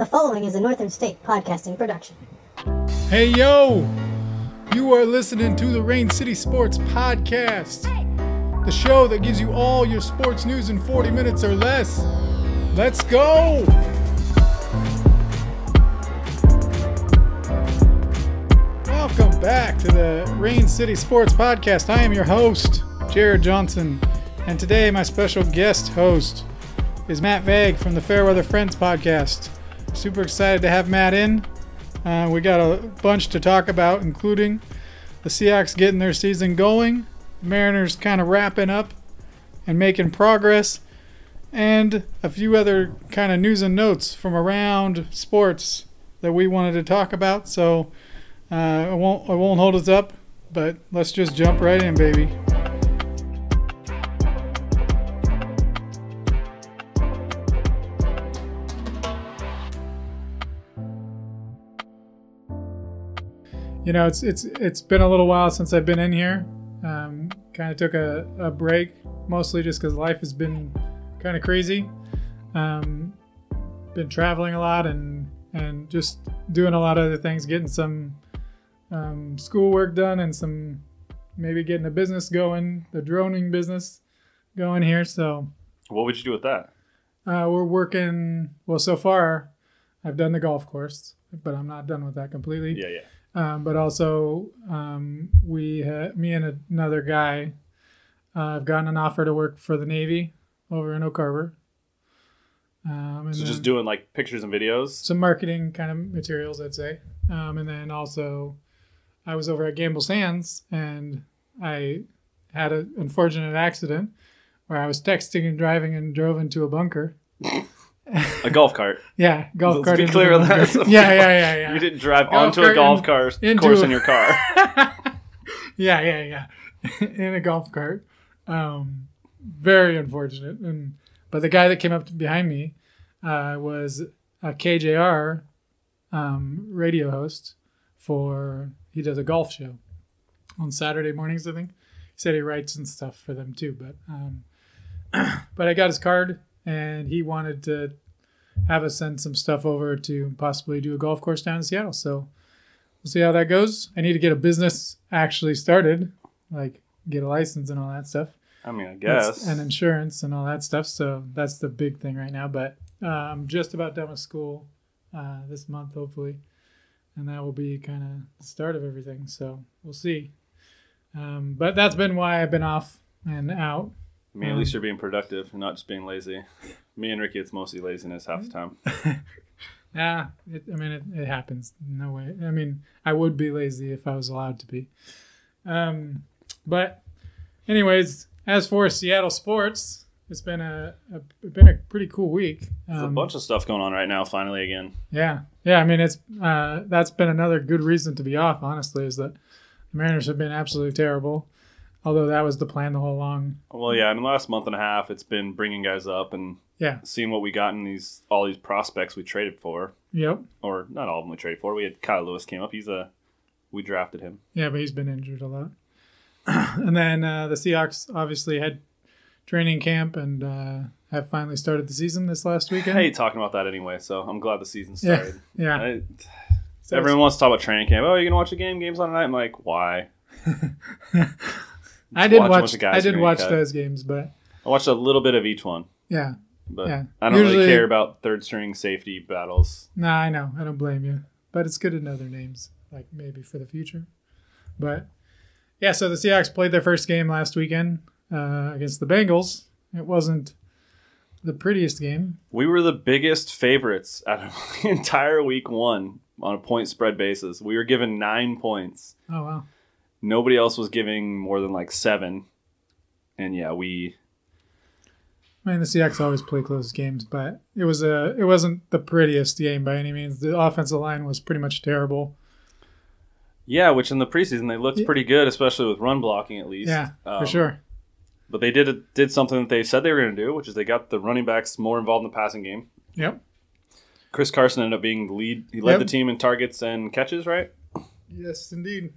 The following is a Northern State podcasting production. Hey yo! You are listening to the Rain City Sports Podcast, the show that gives you all your sports news in 40 minutes or less. Let's go! Welcome back to the Rain City Sports Podcast. I am your host, Jared Johnson, and today my special guest host is Matt Vague from the Fairweather Friends Podcast. Super excited to have Matt in. Uh, we got a bunch to talk about, including the Seahawks getting their season going, Mariners kind of wrapping up and making progress, and a few other kind of news and notes from around sports that we wanted to talk about. So uh, I won't I won't hold us up, but let's just jump right in, baby. You know, it's it's it's been a little while since I've been in here. Um, kind of took a, a break, mostly just because life has been kind of crazy. Um, been traveling a lot and and just doing a lot of other things, getting some um, schoolwork done and some maybe getting a business going, the droning business going here. So What would you do with that? uh, we're working. Well, so far, I've done the golf course, but I'm not done with that completely. Yeah, yeah. Um, but also, um, we, ha- me and another guy, uh, have gotten an offer to work for the Navy over in Oak Harbor. Um, and So just doing like pictures and videos. some marketing kind of materials, I'd say. Um, and then also, I was over at Gamble Sands and I had an unfortunate accident where I was texting and driving and drove into a bunker. A golf cart. Yeah, golf Let's cart. be clear on that. Yeah, yeah, yeah, yeah. You didn't drive Golf onto a golf in- cart into course a- in your car. yeah, yeah, yeah. in a golf cart. Um, very unfortunate. And but the guy that came up behind me uh, was a KJR um, radio host for. He does a golf show on Saturday mornings. I think he said he writes and stuff for them too. But um, but I got his card, and he wanted to have us send some stuff over to possibly do a golf course down in Seattle. So we'll see how that goes. I need to get a business actually started, like get a license and all that stuff. I mean, I That's- guess. And insurance and all that stuff. So that's the big thing right now. But uh, I'm just about done with school uh, this month, hopefully. And that will be kind of the start of everything. So we'll see. Um, but that's been why I've been off and out. I mean, at least you're being productive and not just being lazy. Me and Ricky, it's mostly laziness half the time. Yeah, it, I mean, it, it happens. No way. I mean, I would be lazy if I was allowed to be. Um, but, anyways, as for Seattle sports, it's been a, a it's been a pretty cool week. There's a Um, bunch of stuff going on right now, finally, again. yeah, yeah. I mean, it's uh, that's been another good reason to be off. Honestly, is that the Mariners have been absolutely terrible. Although that was the plan the whole long. Well, yeah, in the last month and a half, it's been bringing guys up and Yeah. seeing what we got in these all these prospects we traded for, Yep. or not all of them we traded for. We had Kyle Lewis came up. He's a we drafted him. Yeah, but he's been injured a lot. and then uh, the Seahawks obviously had training camp and uh, have finally started the season this last weekend. I hate talking about that anyway, so I'm glad the season started. yeah. I, So Everyone wants to talk about training camp. Oh, you're gonna watch a game? Games on tonight? I'm like, why? I did watch watch. bunch of guys I did watch cut. those games, but I watched a little bit of each one, yeah, but Yeah. I don't really care about third string safety battles. nah, I know. I don't blame you, but it's good to know their names, like maybe for the future. But yeah, so the Seahawks played their first game last weekend uh, against the Bengals. It wasn't the prettiest game. We were the biggest favorites out of the entire week one on a point spread basis. We were given nine points. Oh wow. Nobody else was giving more than like seven. And yeah, we I mean, the Seahawks always play close games, but it was a it wasn't the prettiest game by any means. The offensive line was pretty much terrible. yeah, which in the preseason they looked pretty good, especially with run blocking at least. Yeah, for Um, sure. But they did did something that they said they were going to do, which is they got the running backs more involved in the passing game. Yep. Chris Carson ended up being the lead. He led Yep. the team in targets and catches, right? Yes, indeed.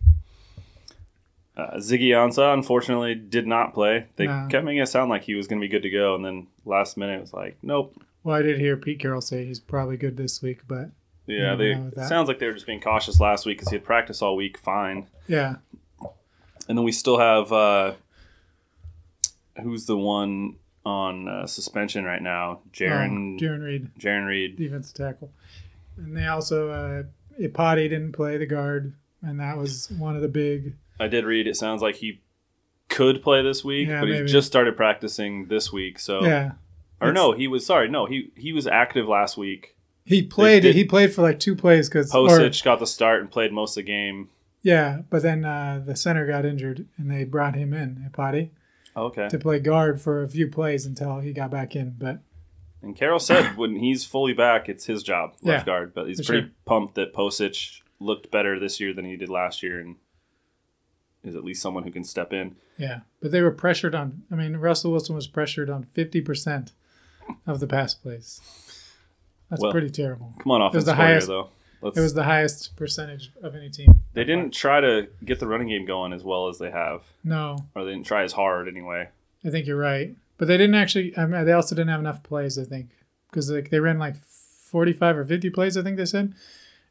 Uh, Ziggy Ansah unfortunately did not play. They Nah. kept making it sound like he was going to be good to go, and then last minute it was like, nope, Well, I did hear Pete Carroll say he's probably good this week, but Yeah, never they know with that. sounds like they were just being cautious last week because he had practiced all week, fine. yeah, And then we still have uh, who's the one on uh, suspension right now? Jarran oh, Jarran Reed, Jarran Reed. defensive tackle, and they also uh, Iupati didn't play the guard, and that was one of the big. I did read. It sounds like he could play this week, Yeah, but maybe. he just started practicing this week. So, Yeah, or It's- no, he was sorry. No, he he was active last week. he played. did- He played for like two plays because Pocic got the start and played most of the game. Yeah, but then uh, the center got injured, and they brought him in, Iupati, Okay. to play guard for a few plays until he got back in. But And Carroll said when he's fully back, it's his job, left Yeah, guard. But he's pretty sure. pumped that Pocic looked better this year than he did last year, and is at least someone who can step in. yeah, but they were pressured on. I mean, Russell Wilson was pressured on fifty percent of the pass plays. That's Well, pretty terrible. Come on, offense the highest- though. Let's, It was the highest percentage of any team. they didn't try to get the running game going as well as they have, No, or they didn't try as hard anyway. I think you're right, but they didn't actually. I mean, they also didn't have enough plays. I think because like they ran like forty-five or fifty plays. I think they said,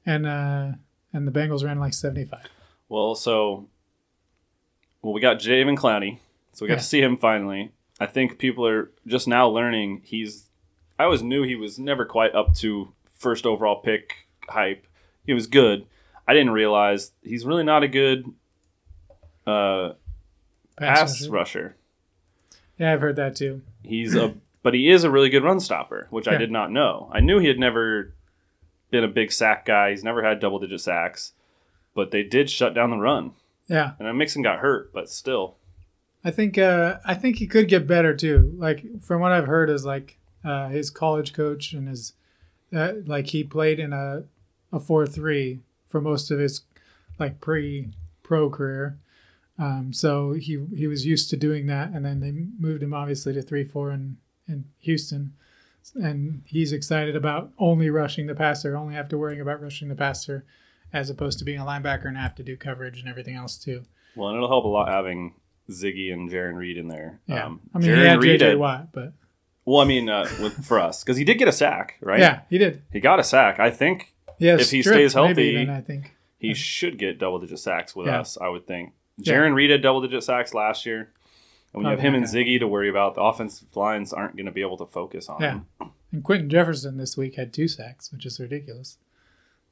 and uh and the Bengals ran like seventy-five. Well, so well, we got Jadeveon Clowney, so we got Yeah. to see him finally. I think people are just now learning he's. I always knew he was never quite up to first overall pick hype. He was good. I didn't realize he's really not a good uh, pass rusher. rusher. Yeah, I've heard that too. He's a, but he is a really good run stopper, which I did not know. I knew he had never been a big sack guy. He's never had double digit sacks, but they did shut down the run. Yeah, And Mixon got hurt, but still. I think uh, I think he could get better too. Like from what I've heard, is like uh, his college coach and his uh, like he played in a a four three for most of his like pre pro career. Um, so he he was used to doing that, and then they moved him obviously to three four in in Houston, and he's excited about only rushing the passer, only have to worrying about rushing the passer, as opposed to being a linebacker and have to do coverage and everything else too. Well, and it'll help a lot having Ziggy and Jarran Reed in there. Yeah, Um, I mean Jarran had Reed JJ had- Watt, but Well, I mean, uh, with, for us, because he did get a sack, right? yeah, he did. He got a sack. I think Yeah, If he stays healthy- maybe even, I think. he should get double digit sacks with Yeah. us, I would think. Yeah. Jarran Reed had double digit sacks last year. And when you have him and Ziggy to worry about, the offensive lines aren't going to be able to focus on Yeah. him. And Quentin Jefferson this week had two sacks, which is ridiculous.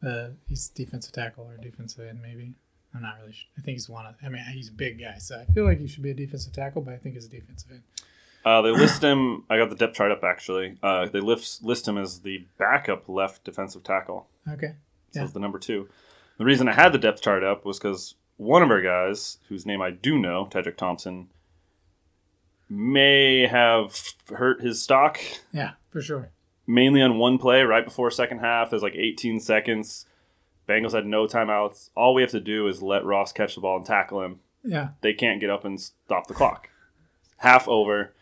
Uh, he's defensive tackle or defensive end, maybe. I'm not really sure. I think he's one of. I mean, he's a big guy, so I feel like he should be a defensive tackle, but I think he's a defensive end. Uh, they list him. I got the depth chart up actually. Uh, they list list him as the backup left defensive tackle. Okay. So Yeah. it's the number two. The reason I had the depth chart up was because one of our guys, whose name I do know, Tedric Thompson, may have hurt his stock Yeah, for sure. Mainly on one play right before second half. There's like 18 seconds. Bengals had no timeouts. All we have to do is let Ross catch the ball and tackle him. Yeah. They can't get up and stop the clock. Half over.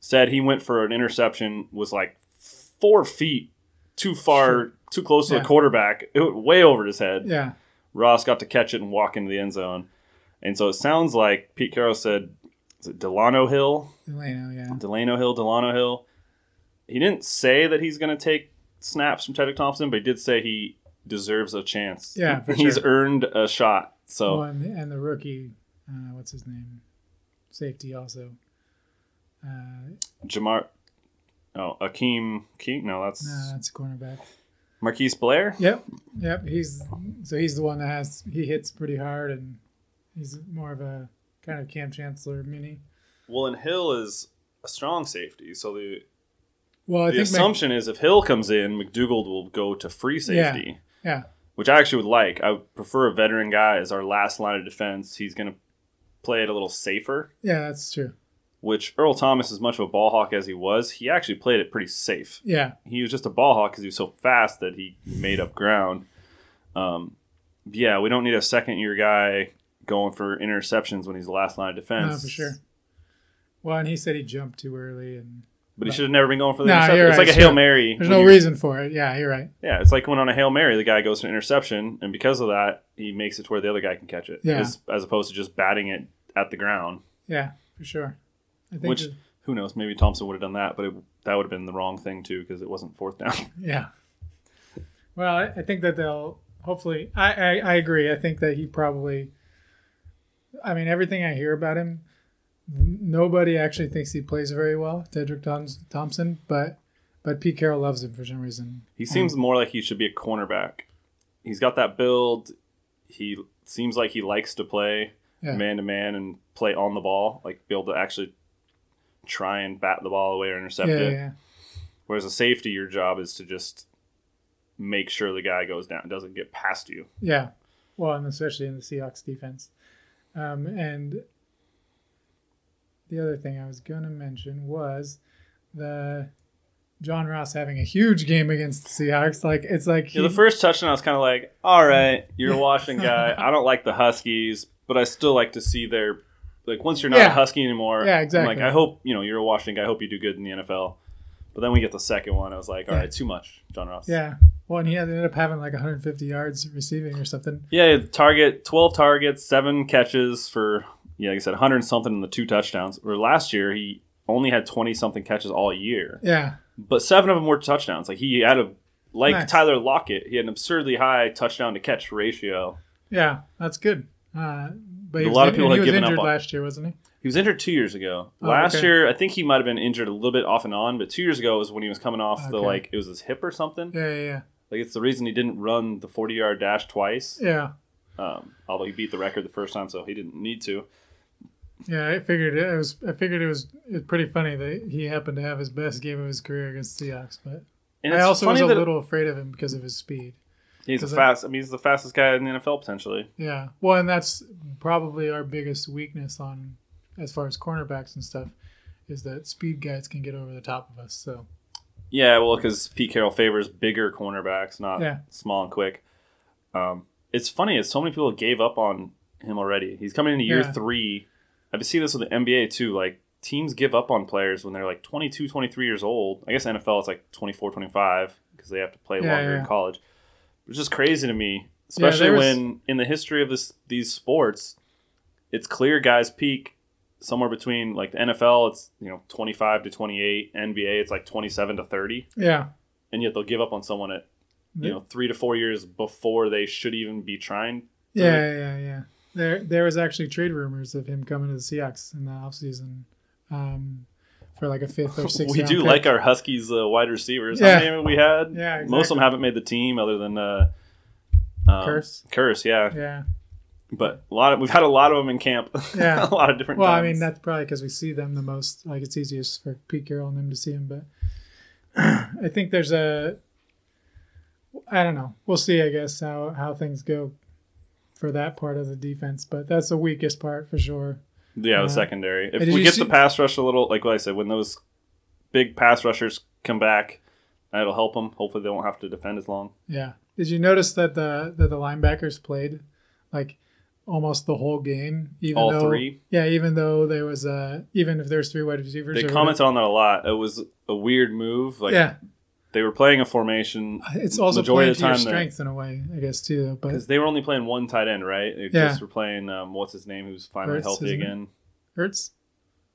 Said he went for an interception, was like four feet too far, too close to Yeah. the quarterback. It went way over his head. Yeah. Ross got to catch it and walk into the end zone. And so it sounds like Pete Carroll said, is it Delano Hill? Delano, yeah. Delano Hill, Delano Hill. He didn't say that he's going to take snaps from Tedric Thompson, but he did say he deserves a chance. Yeah, for he's sure. earned a shot. So Oh, and, the, and the rookie, uh, what's his name? Safety also. Uh, Jamar, oh Akeem, Akeem, no, that's no, that's a cornerback. Marquise Blair. Yep, yep. He's so he's the one that has he hits pretty hard, and he's more of a kind of Kam Chancellor mini. Well, and Hill is a strong safety, so the Well, I the assumption is if Hill comes in, McDougald will go to free safety. yeah, which I actually would like. I would prefer a veteran guy as our last line of defense. He's going to play it a little safer, yeah, that's true. which Earl Thomas, as much of a ball hawk as he was, he actually played it pretty safe. Yeah, He was just a ball hawk because he was so fast that he made up ground. Um, yeah, we don't need a second year guy going for interceptions when he's the last line of defense. no, for sure. Well, and he said he jumped too early, and But he should have never been going for the interception. you're It's like a sure. Hail Mary. there's no you- reason for it. Yeah, you're right. Yeah, it's like when on a Hail Mary, the guy goes for an interception, and because of that, he makes it to where the other guy can catch it. Yeah. As, as opposed to just batting it at the ground. Yeah, for sure. I think Which- that- who knows? Maybe Thompson would have done that, but it, that would have been the wrong thing too because it wasn't fourth down. Yeah. Well, I, I think that they'll hopefully. I, I I agree. I think that he probably. I mean, everything I hear about him, nobody actually thinks he plays very well, Tedric Thompson, but but Pete Carroll loves him for some reason. he seems more like he should be a cornerback. He's got that build. He seems like he likes to play man to man and play on the ball, like be able to actually try and bat the ball away or intercept Yeah, it. yeah, Whereas a safety, your job is to just make sure the guy goes down, doesn't get past you. yeah. Well, and especially in the Seahawks defense. Um, and the other thing I was going to mention was the John Ross having a huge game against the Seahawks. Like it's like Yeah, the first touchdown, I was kind of like, all right, you're a Washington guy. I don't like the Huskies, but I still like to see their like once you're not Yeah. a Husky anymore. Yeah, I'm exactly. like I hope you know you're a Washington guy. I hope you do good in the NFL. But then we get the second one. I was like, all Yeah. right, too much, John Ross. Yeah. Well, and he ended up having like 150 yards receiving or something. Yeah, target 12 targets, seven catches for yeah, like I said, 100 and something in the two touchdowns. Where last year he only had 20 something catches all year, Yeah. but seven of them were touchdowns. Like he had a like Nice. Tyler Lockett, he had an absurdly high touchdown to catch ratio. Yeah. That's good. Uh, but he A was, lot of people had given up on- last year, wasn't he? He was injured two years ago. Oh, Last okay. year, I think he might have been injured a little bit off and on, but two years ago was when he was coming off the like it was his hip or something. Yeah. Yeah. Yeah. Like it's the reason he didn't run the forty yard dash twice. Yeah. Um, although he beat the record the first time, so he didn't need to. Yeah, I figured it, was. I figured it was. It's pretty funny that he happened to have his best game of his career against the Seahawks, but And I also was a little afraid of him because of his speed. he's I- fast. I mean, he's the fastest guy in the NFL potentially. Yeah. Well, and that's probably our biggest weakness on as far as cornerbacks and stuff is that speed guys can get over the top of us. So Yeah, well, because Pete Carroll favors bigger cornerbacks, not Yeah. small and quick. Um, it's funny is so many people gave up on him already. He's coming into year Yeah. three. I've seen this with the NBA too. Like teams give up on players when they're like 22, 23 years old. I guess NFL it's like 24, 25 because they have to play Yeah, longer yeah. in college. Which is crazy to me, especially was- when in the history of this these sports, it's clear guys peak somewhere between like the NFL it's you know 25 to 28, NBA it's like 27 to 30 yeah, and yet they'll give up on someone at you know three to four years before they should even be trying. yeah, yeah, yeah. There, there was actually trade rumors of him coming to the Seahawks in the offseason um, for like a fifth or sixth. we do pick. like our Huskies uh, wide receivers. Yeah. How many we had? Yeah, most of them haven't made the team other than uh, um, Kearse. Kearse, yeah. Yeah. But a lot of we've had a lot of them in camp. Yeah. a lot of different. Well, I mean that's probably because we see them the most. Like it's easiest for Pete Carroll and them to see him, but I think there's a. I don't know. We'll see. I guess how how things go for that part of the defense, but that's the weakest part for sure. yeah, uh, the secondary. If we get see- the pass rush a little, like what I said, when those big pass rushers come back, that'll help them. Hopefully, they won't have to defend as long. Yeah. Did you notice that the that the linebackers played like almost the whole game? Even All though, three? Yeah, even though there was uh even if there's three wide receivers. They commented on that a lot. It was a weird move. Like yeah, they were playing a formation. it's also majority playing of the your time that- strength in a way, I guess too. But Because they were only playing one tight end, right? They Yeah. just were playing um, what's his name, who's finally Ertz, healthy isn't it? again. Hurts.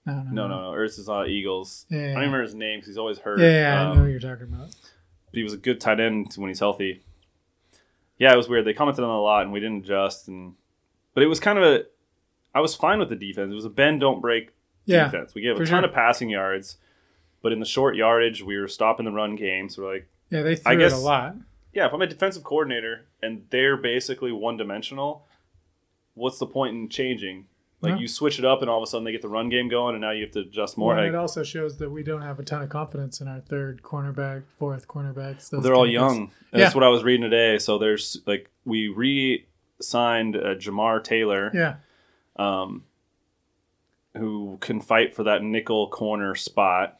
No, no, No, no, no. Ertz is on Eagles. Yeah, I don't remember his name because he's always hurt. Yeah, yeah, I Um, know what you're talking about. but he was a good tight end when he's healthy. Yeah, it was weird. They commented on a lot, and we didn't adjust. And but it was kind of a. I was fine with the defense. It was a bend, don't break Yeah, defense. We gave a ton sure. of passing yards, but in the short yardage, we were stopping the run game. So we're like, yeah, they I threw it guess- a lot. yeah, if I'm a defensive coordinator and they're basically one dimensional, what's the point in changing? Like Yeah. you switch it up and all of a sudden they get the run game going and now you have to adjust more. Well, Like, it also shows that we don't have a ton of confidence in our third cornerback, fourth cornerbacks. those they're all kind of things. young. And That's what I was reading today. So there's like we re-signed uh, Jamar Taylor, Yeah, um, who can fight for that nickel corner spot.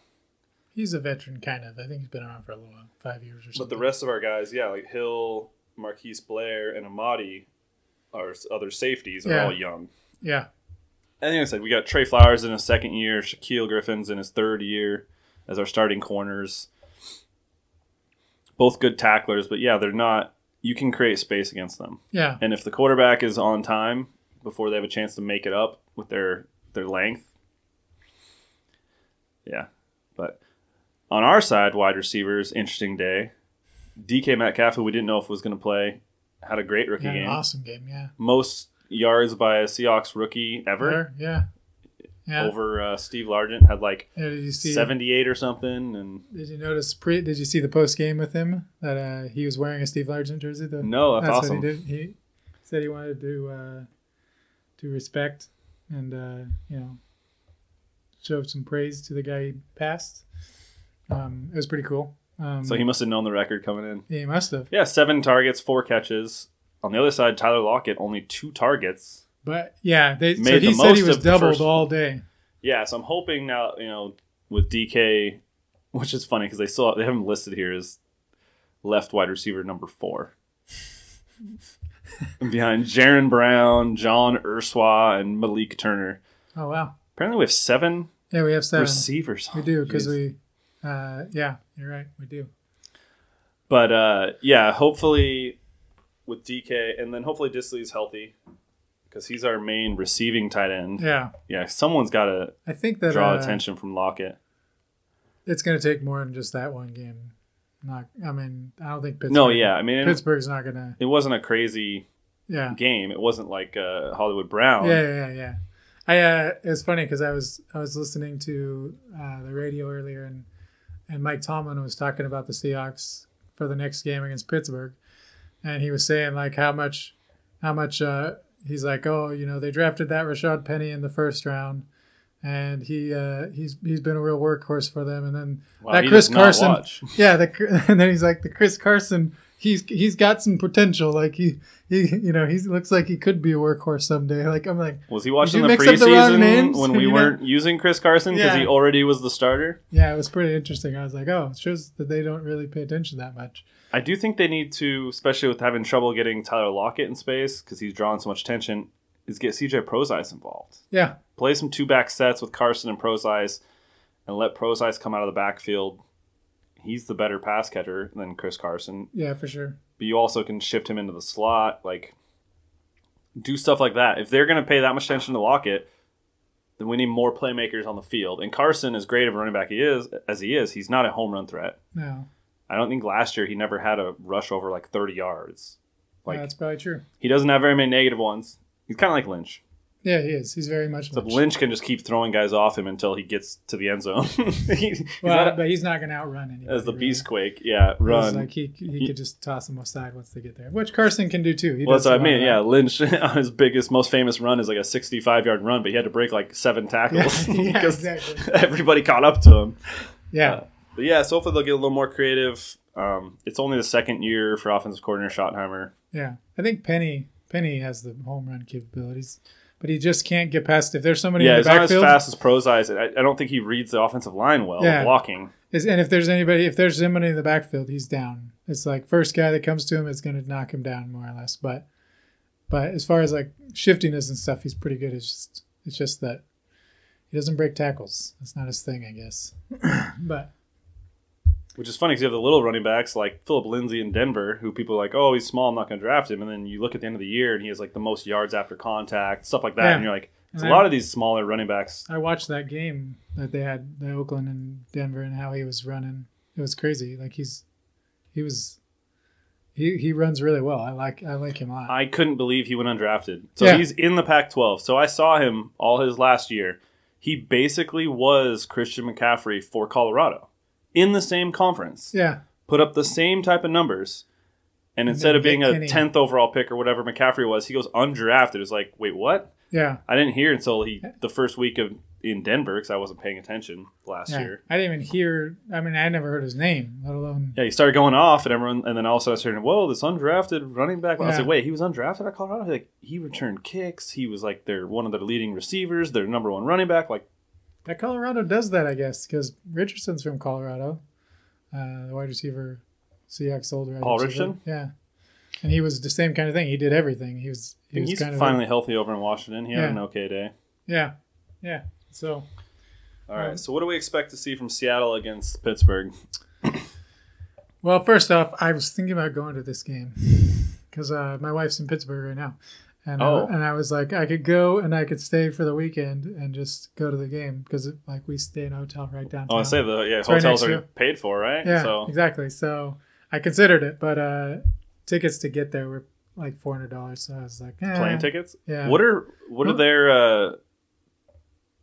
He's a veteran, kind of. I think he's been around for a little while, five years or so. But the rest of our guys, yeah, like Hill, Marquise Blair, and Amadi, our other safeties, are Yeah. all young. yeah, And like I said, we got Tre Flowers in his second year, Shaquill Griffin's in his third year as our starting corners. Both good tacklers, but yeah, they're not. You can create space against them, yeah, and if the quarterback is on time before they have a chance to make it up with their their length, Yeah. But on our side, wide receivers, interesting day. DK Metcalf, who we didn't know if was going to play, had a great rookie Yeah, game. awesome game. Yeah. Most yards by a Seahawks rookie ever. Yeah. Yeah. Over uh, Steve Largent had like Yeah, see? 78 or something. And Did you notice? Pre? Did you see the post game with him that uh, he was wearing a Steve Largent jersey? The, no, that's, That's awesome. what he did. He said he wanted to uh, to respect and uh, you know show some praise to the guy he passed. Um, it was pretty cool. Um, So he must have known the record coming in. he must have. Yeah, seven targets, four catches. On the other side, Tyler Lockett, only two targets. But yeah, they, made so he the said he was doubled first- all day. Yeah, so I'm hoping now, you know, with DK, which is funny because they still they have him listed here as left wide receiver number four. Behind Jaron Brown, John Ursua, and Malik Turner. Oh wow. Apparently, we have seven Yeah, we have seven. receivers. We do because we. Uh, yeah, you're right. We do. But uh, yeah, hopefully with DK, and then hopefully Dissly's healthy because he's our main receiving tight end. Yeah, Yeah, someone's got to I think that draw uh, attention from Lockett. It's going to take more than just that one game. Not. I mean, I don't think Pittsburgh. No, yeah, I mean, Pittsburgh's not going to. it wasn't a crazy Yeah. game. It wasn't like uh, Hollywood Brown. Yeah, yeah, yeah, yeah. I uh, it was funny because I was I was listening to uh, the radio earlier and and Mike Tomlin was talking about the Seahawks for the next game against Pittsburgh, and he was saying like how much how much uh, he's like oh you know they drafted that Rashaad Penny in the first round, and he uh, he's he's been a real workhorse for them, and then Wow, that Chris Carson yeah the and then he's like the Chris Carson he's he's got some potential like he he you know he looks like he could be a workhorse someday like I'm like Was he watching the the preseason names? when we weren't using Chris Carson because he already was the starter? Yeah, it was pretty interesting. I was like, oh, it shows that they don't really pay attention that much. I do think they need to, especially with having trouble getting Tyler Lockett in space because he's drawing so much attention, is get CJ Prosise involved. Yeah, Play some two back sets with Carson and Prosise and let Prosise come out of the backfield. He's the better pass catcher than Chris Carson, yeah, for sure. but you also can shift him into the slot. Like, do stuff like that. If they're going to pay that much attention to Lockett, then we need more playmakers on the field. And Carson, as great of a running back he is, as he is, he's not a home run threat. No, I don't think last year he never had a rush over like 30 yards. Like yeah, that's probably true. he doesn't have very many negative ones. He's kind of like Lynch. Yeah, he is. He's very much. Except Lynch. Lynch can just keep throwing guys off him until he gets to the end zone. He- he's Well, not- but he's not going to outrun anybody. as the really. beast quake, yeah, run. Like he, he, He- could just toss them aside once they get there, which Carson can do too. He well, does that's what I mean. of Yeah. Lynch on his biggest, most famous run is like a 65 yard run, but he had to break like seven tackles Yeah, yeah, because exactly. everybody caught up to him. yeah, Uh, But yeah, so hopefully they'll get a little more creative. Um, it's only the second year for offensive coordinator Schottenheimer. yeah. I think Penny Penny has the home run capabilities, but he just can't get past. If there's somebody Yeah, in he's the not as fast as Prosise. I, I don't think he reads the offensive line well Yeah. blocking. Is, and if there's anybody, if there's somebody in the backfield, he's down. It's like first guy that comes to him is going to knock him down more or less. But, but as far as like shiftiness and stuff, he's pretty good. It's just, it's just that he doesn't break tackles. That's not his thing, I guess. but Which is funny because you have the little running backs like Phillip Lindsay in Denver, who people are like, oh, he's small, I'm not going to draft him. And then you look at the end of the year and he has like the most yards after contact, stuff like that. Yeah. And you're like, it's a lot of these smaller running backs. I watched that game that they had the Oakland and Denver and how he was running. It was crazy. Like he's, he was, he he runs really well. I like I like him a lot. I couldn't believe he went undrafted. So Yeah. he's in the Pac 12. So I saw him all his last year. He basically was Christian McCaffrey for Colorado in the same conference. yeah, put up the same type of numbers. And And instead of being a 10th overall pick or whatever McCaffrey was, he goes undrafted. It's like, wait, what? yeah, I didn't hear until he the first week of in Denver because I wasn't paying attention last yeah. year. I didn't even hear. I mean, I never heard his name, let alone. Yeah, he started going off, and everyone, and then all of a sudden I started, whoa, this undrafted running back. I was like, wait, he was undrafted at Colorado. Like he returned kicks. He was like their one of their leading receivers, their number one running back. Like That Colorado does that, I guess, because Richardson's from Colorado, uh, the wide receiver, Seahawks older. Paul. Richardson? Yeah, and he was the same kind of thing. He did everything. He was. He was he's kind of finally healthy over in Washington. He had an okay day. yeah, yeah. So All right, Um, so what do we expect to see from Seattle against Pittsburgh? Well, first off, I was thinking about going to this game because uh, my wife's in Pittsburgh right now, And Oh. I, and I was like, I could go and I could stay for the weekend and just go to the game because like we stay in a hotel right downtown. Oh, I say the yeah It's right hotels to are paid for, right? Yeah, So exactly. So I considered it, but uh, tickets to get there were like four hundred dollars. So I was like, eh. plane tickets. Yeah. What are what are their uh,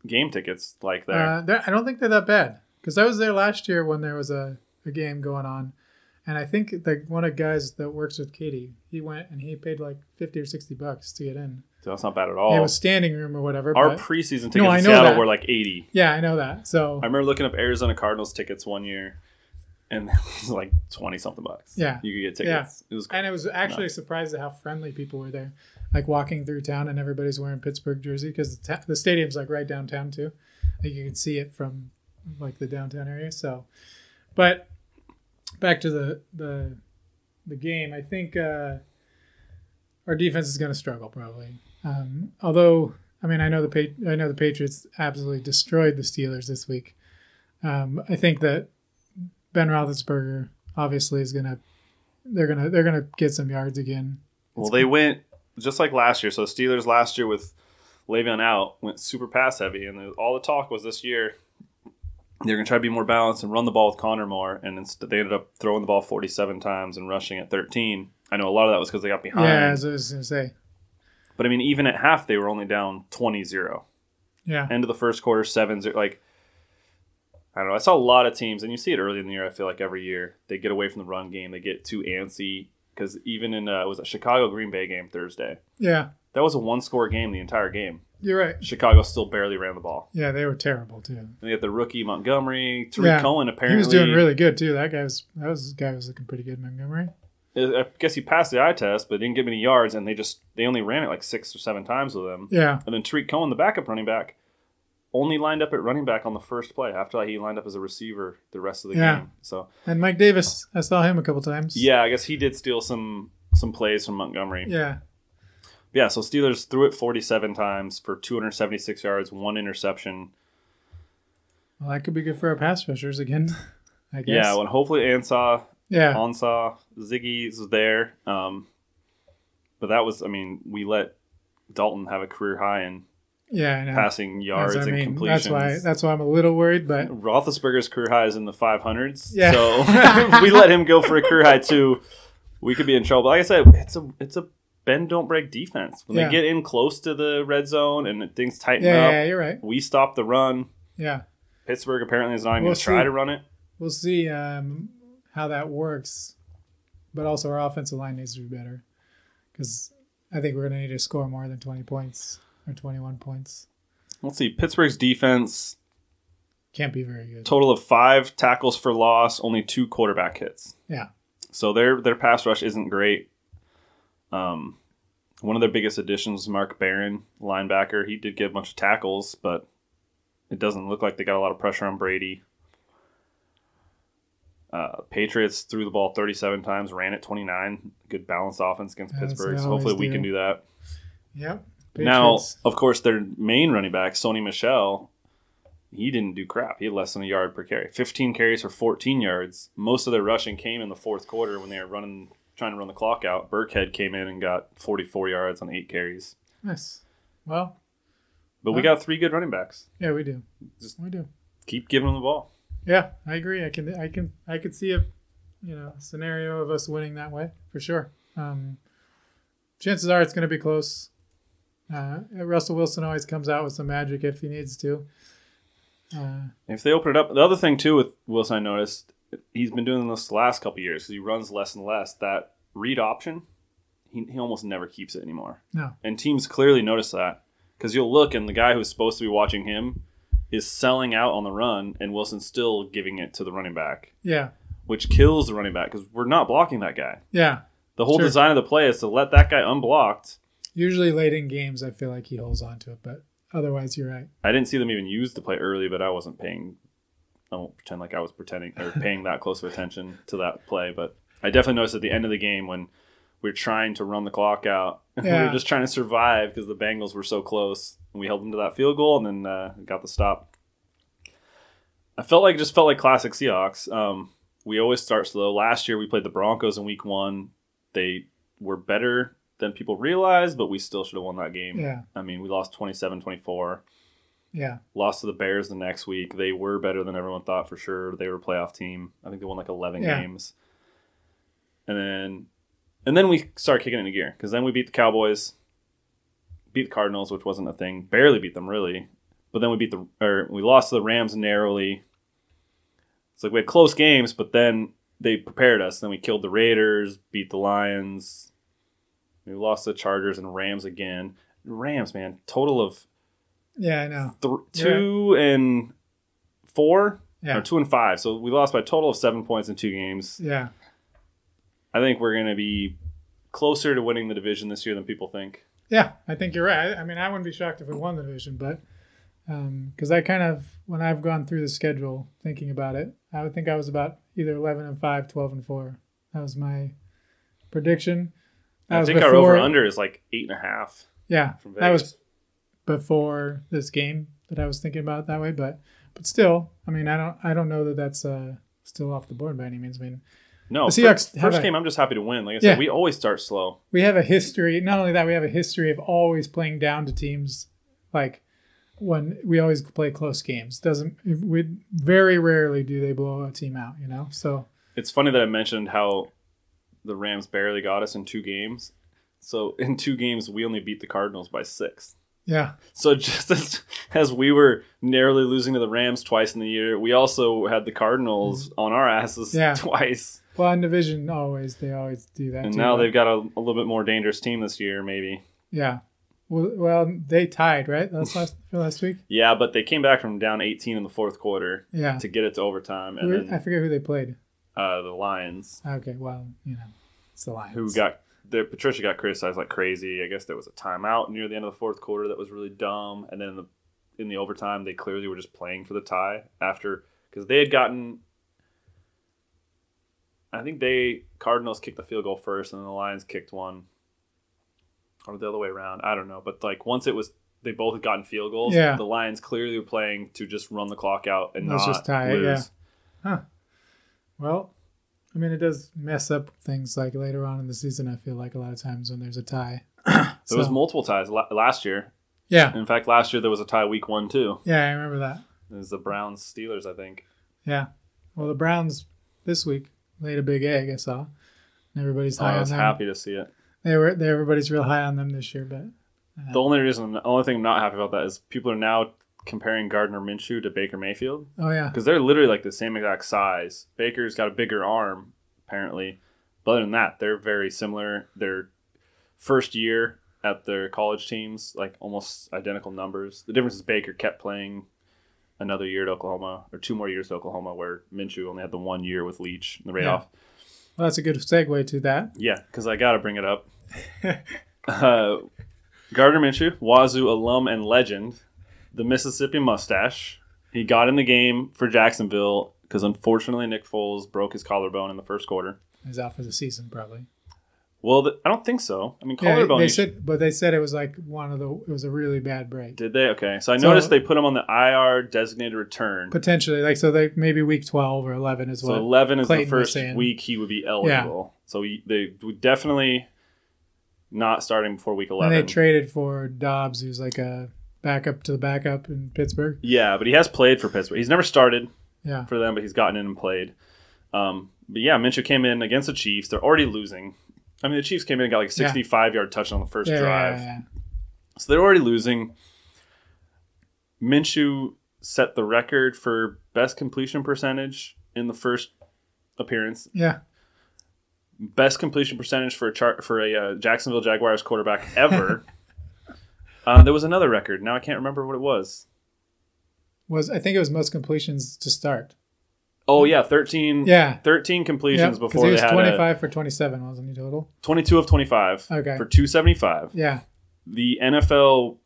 game tickets like there? Uh, I don't think they're that bad because I was there last year when there was a, a game going on, and I think like one of the guys that works with Katie, he went and he paid like fifty or sixty bucks to get in. so that's not bad at all. It was standing room or whatever. Our preseason tickets No, in Seattle that. were like eighty. yeah, I know that. So I remember looking up Arizona Cardinals tickets one year, and it was like twenty something bucks. Yeah. you could get Yeah. tickets. It was and it was actually surprised at how friendly people were there, like walking through town and everybody's wearing Pittsburgh jersey because the, ta- the stadium's like right downtown too. Like you can see it from like the downtown area. So, but back to the the the game, I think uh, our defense is going to struggle probably. Um, although I mean I know the pa- I know the Patriots absolutely destroyed the Steelers this week. Um, I think that Ben Roethlisberger obviously is going to they're gonna they're gonna get some yards again. Well, they went just like last year. So Steelers last year with Le'Veon out went super pass heavy, and the- all the talk was this year they're going to try to be more balanced and run the ball with Connor more. And instead, they ended up throwing the ball 47 times and rushing at 13. I know a lot of that was because they got behind. Yeah, as I was gonna say. But I mean, even at half, they were only down 20 0. Yeah, End of the first quarter, 7 0. Like, I don't know. I saw a lot of teams, and you see it early in the year, I feel like every year. They get away from the run game, they get too antsy. Because even in, uh, it was a Chicago Green Bay game Thursday. yeah, That was a one score game the entire game. You're right. Chicago still barely ran the ball. Yeah, they were terrible too. And they had the rookie Montgomery, Tarik Yeah. Cohen Apparently, He was doing really good too. That guy was that was guy was looking pretty good. Montgomery. I guess he passed the eye test, but didn't get many yards, and they just they only ran it like six or seven times with him. Yeah, And then Tarik Cohen, the backup running back, only lined up at running back on the first play. After that, he lined up as a receiver the rest of the Yeah. game. So and Mike Davis. I saw him a couple times. yeah, I guess he did steal some some plays from Montgomery. yeah, Yeah, so Steelers threw it 47 times for 276 yards, one interception. well, that could be good for our pass rushers again. I guess. Yeah, when hopefully Ansah yeah, Ansah, Ziggy's there. Um, but that was, I mean, we let Dalton have a career high in yeah. Passing yards That's, I and mean, completions. that's why that's why I'm a little worried. But Roethlisberger's career high is in the 500s. Yeah. So if we let him go for a career high too, we could be in trouble. Like I said, it's a it's a bend don't break defense. When Yeah. they get in close to the red zone and things tighten yeah, up, yeah, you're right. we stop the run. Yeah, Pittsburgh apparently is not even We'll going to try to run it. we'll see um, how that works. But also, our offensive line needs to be better because I think we're going to need to score more than 20 points or 21 points. Let's see. Pittsburgh's defense Can't be very good. total of five tackles for loss, only two quarterback hits. Yeah. So their their pass rush isn't great. Um, one of their biggest additions, was Mark Barron, linebacker. He did get a bunch of tackles, but it doesn't look like they got a lot of pressure on Brady. Uh, Patriots threw the ball 37 times, ran it 29. Good balanced offense against As Pittsburgh. So hopefully we do. can do that. Yep. Now, of course, their main running back, Sony Michel, he didn't do crap. He had less than a yard per carry. 15 carries for 14 yards. Most of their rushing came in the fourth quarter when they were running, trying to run the clock out. Burkhead came in and got 44 yards on eight carries. nice. Well, But we got three good running backs. yeah, we do. Just- we do. Keep giving them the ball. Yeah, I agree. I can, I can, I could see a, you know, scenario of us winning that way for sure. Um, chances are it's going to be close. Uh, Russell Wilson always comes out with some magic if he needs to. Uh, If they open it up, the other thing too with Wilson, I noticed he's been doing this the last couple years because he runs less and less. That read option, he, he almost never keeps it anymore. no, And teams clearly notice that because you'll look and the guy who's supposed to be watching him is selling out on the run, and Wilson's still giving it to the running back, yeah, which kills the running back because we're not blocking that guy. yeah. The whole Sure. design of the play is to let that guy unblocked. Usually late in games, I feel like he holds on to it, but otherwise, you're right. I didn't see them even use the play early, but I wasn't paying. I won't pretend like I was pretending or paying that close of attention to that play, but I definitely noticed at the end of the game when we are trying to run the clock out, we Yeah. were just trying to survive because the Bengals were so close, and we held them to that field goal, and then uh, got the stop. I felt like it just felt like classic Seahawks. Um, we always start slow. Last year we played the Broncos in Week One. They were better than people realized, but we still should have won that game. Yeah. I mean, we lost 27-24. Yeah. Lost to the Bears the next week. They were better than everyone thought for sure. They were a playoff team. I think they won like 11 Yeah. games. And then and then we started kicking into gear cuz then we beat the Cowboys, beat the Cardinals, which wasn't a thing. Barely beat them really. But then we beat the or we lost to the Rams narrowly. It's like we had close games, but then they prepared us. Then we killed the Raiders, beat the Lions. We lost the Chargers and Rams again. Rams, man, total of Yeah, I know. th- two and four Yeah. or two and five. So we lost by a total of seven points in two games. Yeah. I think we're going to be closer to winning the division this year than people think. Yeah, I think you're right. I, mean, I wouldn't be shocked if we won the division, but um, because I kind of, when I've gone through the schedule thinking about it, I would think I was about either 11 and 5, 12 and 4. That was my prediction. That I was think our over under is like eight and a half Yeah, from that was before this game that I was thinking about that way, but but still, I mean, I don't I don't know that that's uh, still off the board by any means. I mean, no, the Seahawks have first a- game, I'm just happy to win. Like I Yeah. said, we always start slow. we have a history. Not only that, we have a history of always playing down to teams. Like when we always play close games. Doesn't we? Very rarely do they blow a team out. You know. So It's funny that I mentioned how the Rams barely got us in two games. So in two games, we only beat the Cardinals by six. Yeah, So just as, as we were narrowly losing to the Rams twice in the year, we also had the Cardinals on our asses. Yeah. twice. well, in division always they always do that. And too, now they've got a, a little bit more dangerous team this year, maybe. yeah. Well, well, they tied right. That's last for last week. Yeah, but they came back from down 18 in the fourth quarter Yeah. to get it to overtime, and Who- I forget who they played. uh, the Lions, Okay, well, you know, it's the Lions. who got the Patricia got criticized like crazy. I guess there was a timeout near the end of the fourth quarter that was really dumb, and then in the in the overtime they clearly were just playing for the tie after because they had gotten. I think they Cardinals kicked the field goal first, and then the Lions kicked one, or the other way around. I don't know, but like once it was. They both had gotten field goals. Yeah. The Lions clearly were playing to just run the clock out and Let's not just tie it, lose. yeah. Well, I mean, it does mess up things like later on in the season. I feel like a lot of times when there's a tie. There was multiple ties la- last year. Yeah, In fact, last year there was a tie week one too. yeah, I remember that. It was the Browns Steelers, I think. Yeah. Well, the Browns this week laid a big egg. I saw. And everybody's Oh, high I was on them. happy to see it. They were. They, everybody's real high on them this year, but uh, The only reason, the only thing I'm not happy about that is people are now comparing Gardner Minshew to Baker Mayfield oh yeah, because they're literally like the same exact size. Baker's got a bigger arm, apparently. But other than that, they're very similar. Their first year at their college teams, like almost identical numbers. The difference is Baker kept playing another year at Oklahoma, or two more years at Oklahoma, where Minshew only had the one year with Leach in the Yeah. off. well, that's a good segue to that. Yeah, because I got to bring it up. uh, Gardner Minshew, Wazoo alum and legend, the Mississippi mustache. He got in the game for Jacksonville because unfortunately Nick Foles broke his collarbone in the first quarter. He's out for the season probably. Well, th- I don't think so. I mean, Yeah, collarbone. they said, but they said it was like one of the. It was a really bad break. did they? Okay, so I So- noticed they put him on the IR designated return. Potentially, like so, they maybe week twelve or eleven is so what. 11 is Clayton the first week he would be eligible. So he, they would definitely not starting before week And 11. they traded for Dobbs, who's like a backup to the backup in Pittsburgh. Yeah, but he has played for Pittsburgh. He's never started Yeah, for them, but he's gotten in and played. Um, but yeah, Minshew came in against the Chiefs. They're already losing. I mean, the Chiefs came in and got like a Yeah. 65 yard touchdown on the first yeah, drive. yeah, yeah. So they're already losing. Minshew set the record for best completion percentage in the first appearance. yeah. Best completion percentage for a chart for a uh, Jacksonville Jaguars quarterback ever. uh, there was another record. Now I can't remember what it was. Was I think it was most completions to start. Oh yeah, 13, Yeah. 13 completions Yep, before he was had a, twenty-five for twenty-seven, wasn't he total? 22 of 25 Okay. for 275. Yeah, The NFL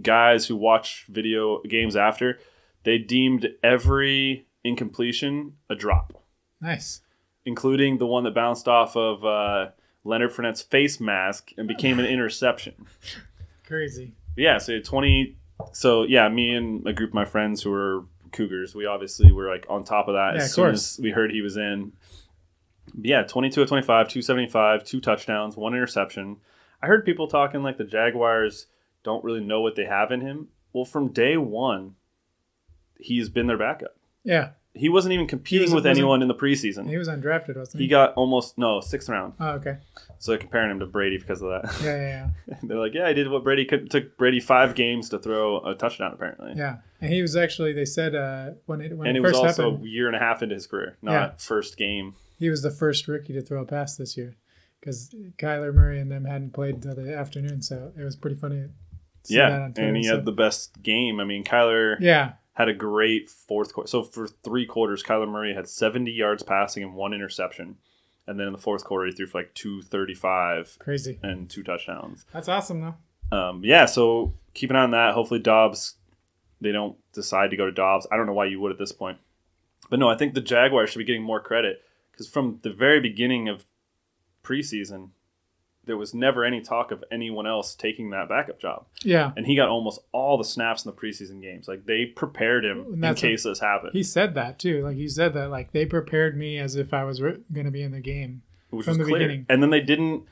guys who watch video games after, they deemed every incompletion a drop, nice. including the one that bounced off of uh, Leonard Fournette's face mask and became an interception. Crazy. Yeah, so 20. So yeah, me and a group of my friends who were Cougars, we obviously were like on top of that Yeah, as of soon course. as we heard he was in. yeah, 22 of 25, 275, two touchdowns, one interception. I heard people talking like the Jaguars don't really know what they have in him. Well, from day one, he's been their backup. Yeah, He wasn't even competing was- with anyone in the preseason. he was undrafted, wasn't he? He got almost no sixth round. oh, okay. So they're comparing him to Brady because of that. Yeah, yeah, yeah. they're like, yeah, I did what Brady could. Took Brady five games to throw a touchdown apparently. Yeah, and he was actually. They said uh, when it when and it it was also happened, a year and a half into his career, not Yeah. first game. he was the first rookie to throw a pass this year because Kyler Murray and them hadn't played until the afternoon, so it was pretty funny. to see that Yeah, and he so- had the best game. I mean, Kyler yeah, had a great fourth quarter. So for three quarters, Kyler Murray had 70 yards passing and one interception. And then in the fourth quarter, he threw for like 235 crazy. and two touchdowns. That's awesome though. Um, yeah, so keep an eye on that. Hopefully, Dobbs, they don't decide to go to Dobbs. I don't know why you would at this point. But no, I think the Jaguars should be getting more credit because from the very beginning of preseason, there was never any talk of anyone else taking that backup job. Yeah, And he got almost all the snaps in the preseason games. Like they prepared him in case this happened. he said that too. Like he said that like they prepared me as if I was re- going to be in the game. which from was the clear. beginning. And then they didn't.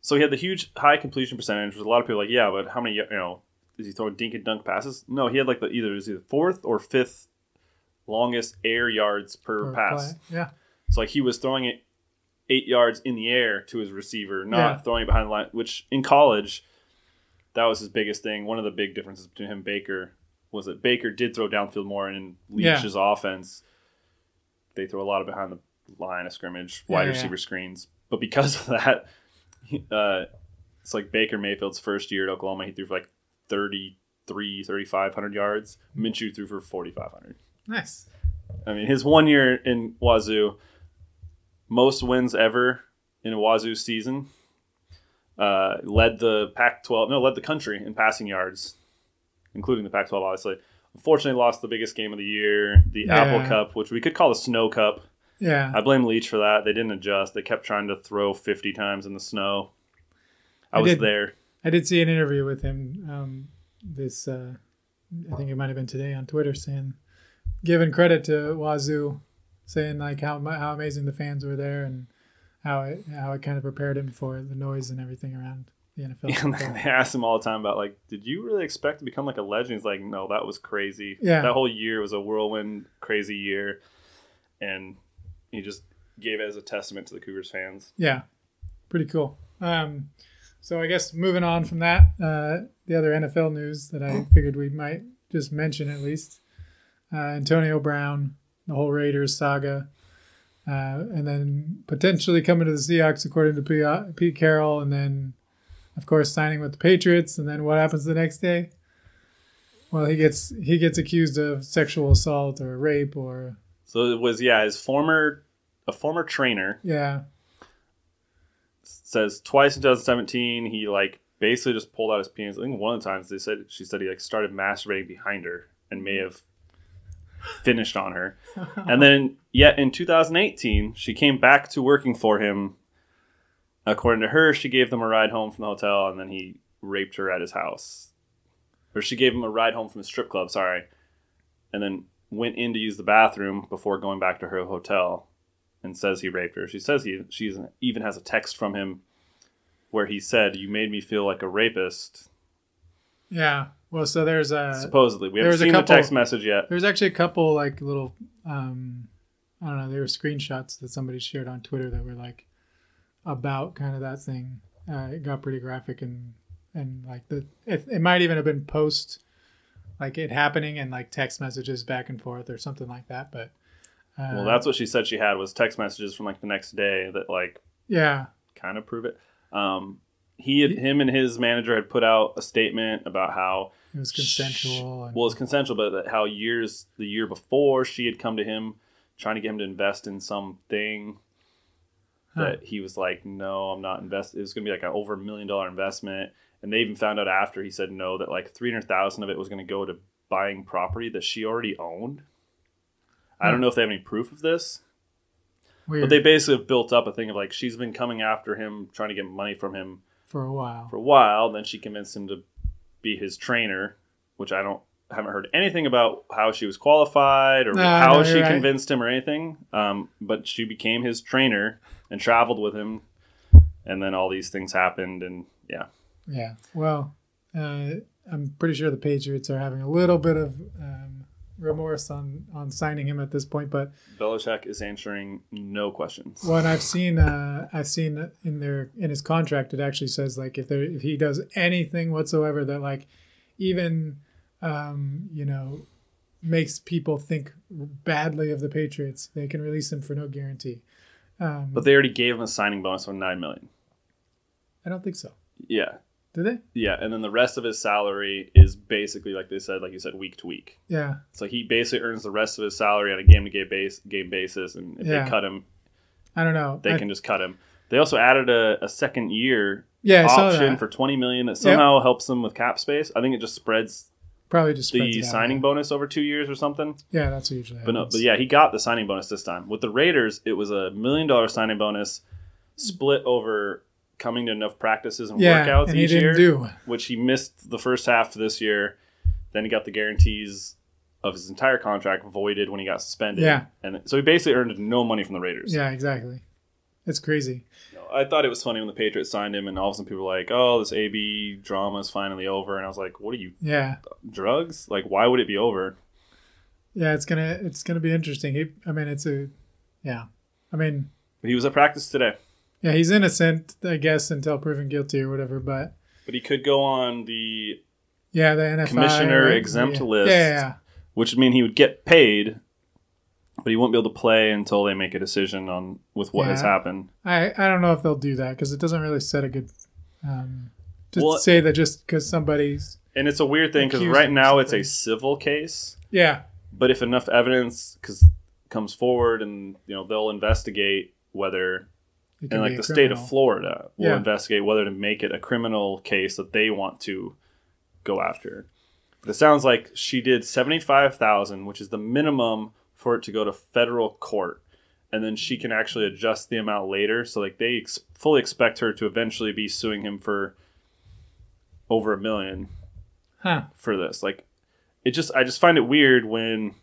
So he had the huge high completion percentage. With a lot of people like, yeah, but how many? You know, is he throwing dink and dunk passes? No, he had like the either it was either fourth or fifth longest air yards per or pass. play. Yeah, So like he was throwing it eight yards in the air to his receiver, not Yeah. throwing it behind the line. Which in college, that was his biggest thing. One of the big differences between him and Baker was that Baker did throw downfield more, and in Yeah. Leach's offense, they throw a lot of behind the line of scrimmage, wide yeah, receiver screens. But because of that, uh, it's like Baker Mayfield's first year at Oklahoma. He threw for like 33, 3,500 yards. Minshew threw for 4,500. nice. I mean, his one year in Wazoo, most wins ever in a Wazoo season, uh, led the Pac-12, no, led the country in passing yards, including the Pac-12, obviously. Unfortunately, lost the biggest game of the year, the Yeah. Apple Cup, which we could call the Snow Cup. Yeah, I blame Leach for that. They didn't adjust. They kept trying to throw 50 times in the snow. I, I was did- there. I did see an interview with him. Um, this uh, I think it might have been today on Twitter, saying giving credit to Wazoo, saying like how how amazing the fans were there and how it how it kind of prepared him for the noise and everything around the NFL. And football. they asked him all the time about like, did you really expect to become like a legend? He's like, no, that was crazy. Yeah. that whole year was a whirlwind, crazy year, and he just gave it as a testament to the Cougars fans. Yeah, pretty cool. Um, so I guess moving on from that, uh, the other NFL news that I figured we might just mention at least uh, Antonio Brown, the whole Raiders saga, uh, and then potentially coming to the Seahawks according to P- Pete Carroll, and then of course signing with the Patriots, and then what happens the next day? Well, he gets he gets accused of sexual assault or rape or So it was yeah, his former a former trainer yeah says twice in 2017 he like basically just pulled out his penis. I think one of the times they said she said he like started masturbating behind her and may have finished on her. And then yet in 2018 she came back to working for him. According to her, she gave them a ride home from the hotel and then he raped her at his house. Or she gave him a ride home from the strip club, sorry. And then went in to use the bathroom before going back to her hotel and says he raped her. She says he she even has a text from him where he said, "You made me feel like a rapist." yeah. Well, so there's a Supposedly, we there haven't seen couple- the text message yet. There's actually a couple like little um I don't know, they were screenshots that somebody shared on Twitter that were like about kind of that thing. Uh, it got pretty graphic and and like the it, it might even have been post like it happening and like text messages back and forth or something like that. But uh, Well, that's what she said she had was text messages from like the next day that like yeah, kind of prove it. Um, he had, him and his manager had put out a statement about how it was consensual. And, well, it's consensual, but how years the year before she had come to him trying to get him to invest in something Huh. that he was like, "No, I'm not invest. It was going to be like an over a million dollar investment." And they even found out after he said no that like three hundred thousand of it was going to go to buying property that she already owned. I don't know if they have any proof of this, weird but they basically have built up a thing of like she's been coming after him, trying to get money from him for a while. for a while. Then she convinced him to be his trainer, which I don't haven't heard anything about how she was qualified or No, how no, she right. convinced him or anything. Um, but she became his trainer and traveled with him, and then all these things happened, and yeah, Yeah. Well, uh, I'm pretty sure the Patriots are having a little bit of um, remorse on on signing him at this point, but Belichick is answering no questions. When I've seen, uh, I've seen in their in his contract, it actually says like if there if he does anything whatsoever that like even um, you know makes people think badly of the Patriots, they can release him for no guarantee. Um, But they already gave him a signing bonus of nine million. I don't think so. Yeah, Did they? yeah, and then the rest of his salary is basically like they said, like you said, week to week. Yeah, So he basically earns the rest of his salary on a game to game base game basis, and if Yeah. they cut him, I don't know. they I- can just cut him. They also added a, a second year yeah, option for twenty million that somehow helps them with cap space. I think it just spreads Probably just the it out. signing bonus over two years or something. Yeah, that's what usually But no, but yeah, he got the signing bonus this time. With the Raiders, it was a million dollar signing bonus split over coming to enough practices and yeah, workouts and each year, do. which he missed the first half of this year. Then he got the guarantees of his entire contract voided when he got suspended. Yeah. and so he basically earned no money from the Raiders. Yeah, exactly. It's crazy. I thought it was funny when the Patriots signed him, and all of a sudden people were like, "Oh, this AB drama is finally over," and I was like, "What are you Yeah, drugs? Like, why would it be over?" yeah. It's gonna it's gonna be interesting. He, I mean, it's a yeah. I mean, He was at practice today, Yeah, he's innocent, I guess, until proven guilty or whatever. But but he could go on the yeah, the NFL Commissioner right? exempt yeah. list. Yeah, yeah, which would mean he would get paid, but he won't be able to play until they make a decision on with what has happened. I I don't know if they'll do that because it doesn't really set a good. Um, to Well- say that just because somebody's And it's a weird thing because right now it's a civil case, yeah but if enough evidence cause, comes forward and you know they'll investigate whether and like the state of. Florida will Yeah. investigate whether to make it a criminal case that they want to go after. But it sounds like she did seventy five thousand, which is the minimum for it to go to federal court, and then she can actually adjust the amount later. So like they ex- fully expect her to eventually be suing him for over a million Huh. for this. Like it just I just find it weird when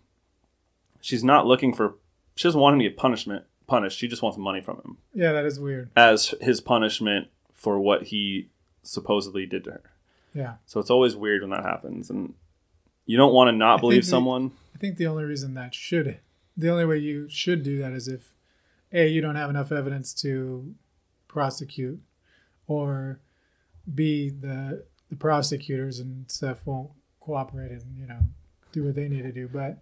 she's not looking for she doesn't want him to get punishment punished. She just wants money from him Yeah, that is weird. as his punishment for what he supposedly did to her. Yeah, So it's always weird when that happens, and you don't want to not believe the- someone. I think the only reason that should, the only way you should do that is if, a, you don't have enough evidence to prosecute, or b, the the prosecutors and stuff won't cooperate and you know do what they need to do. But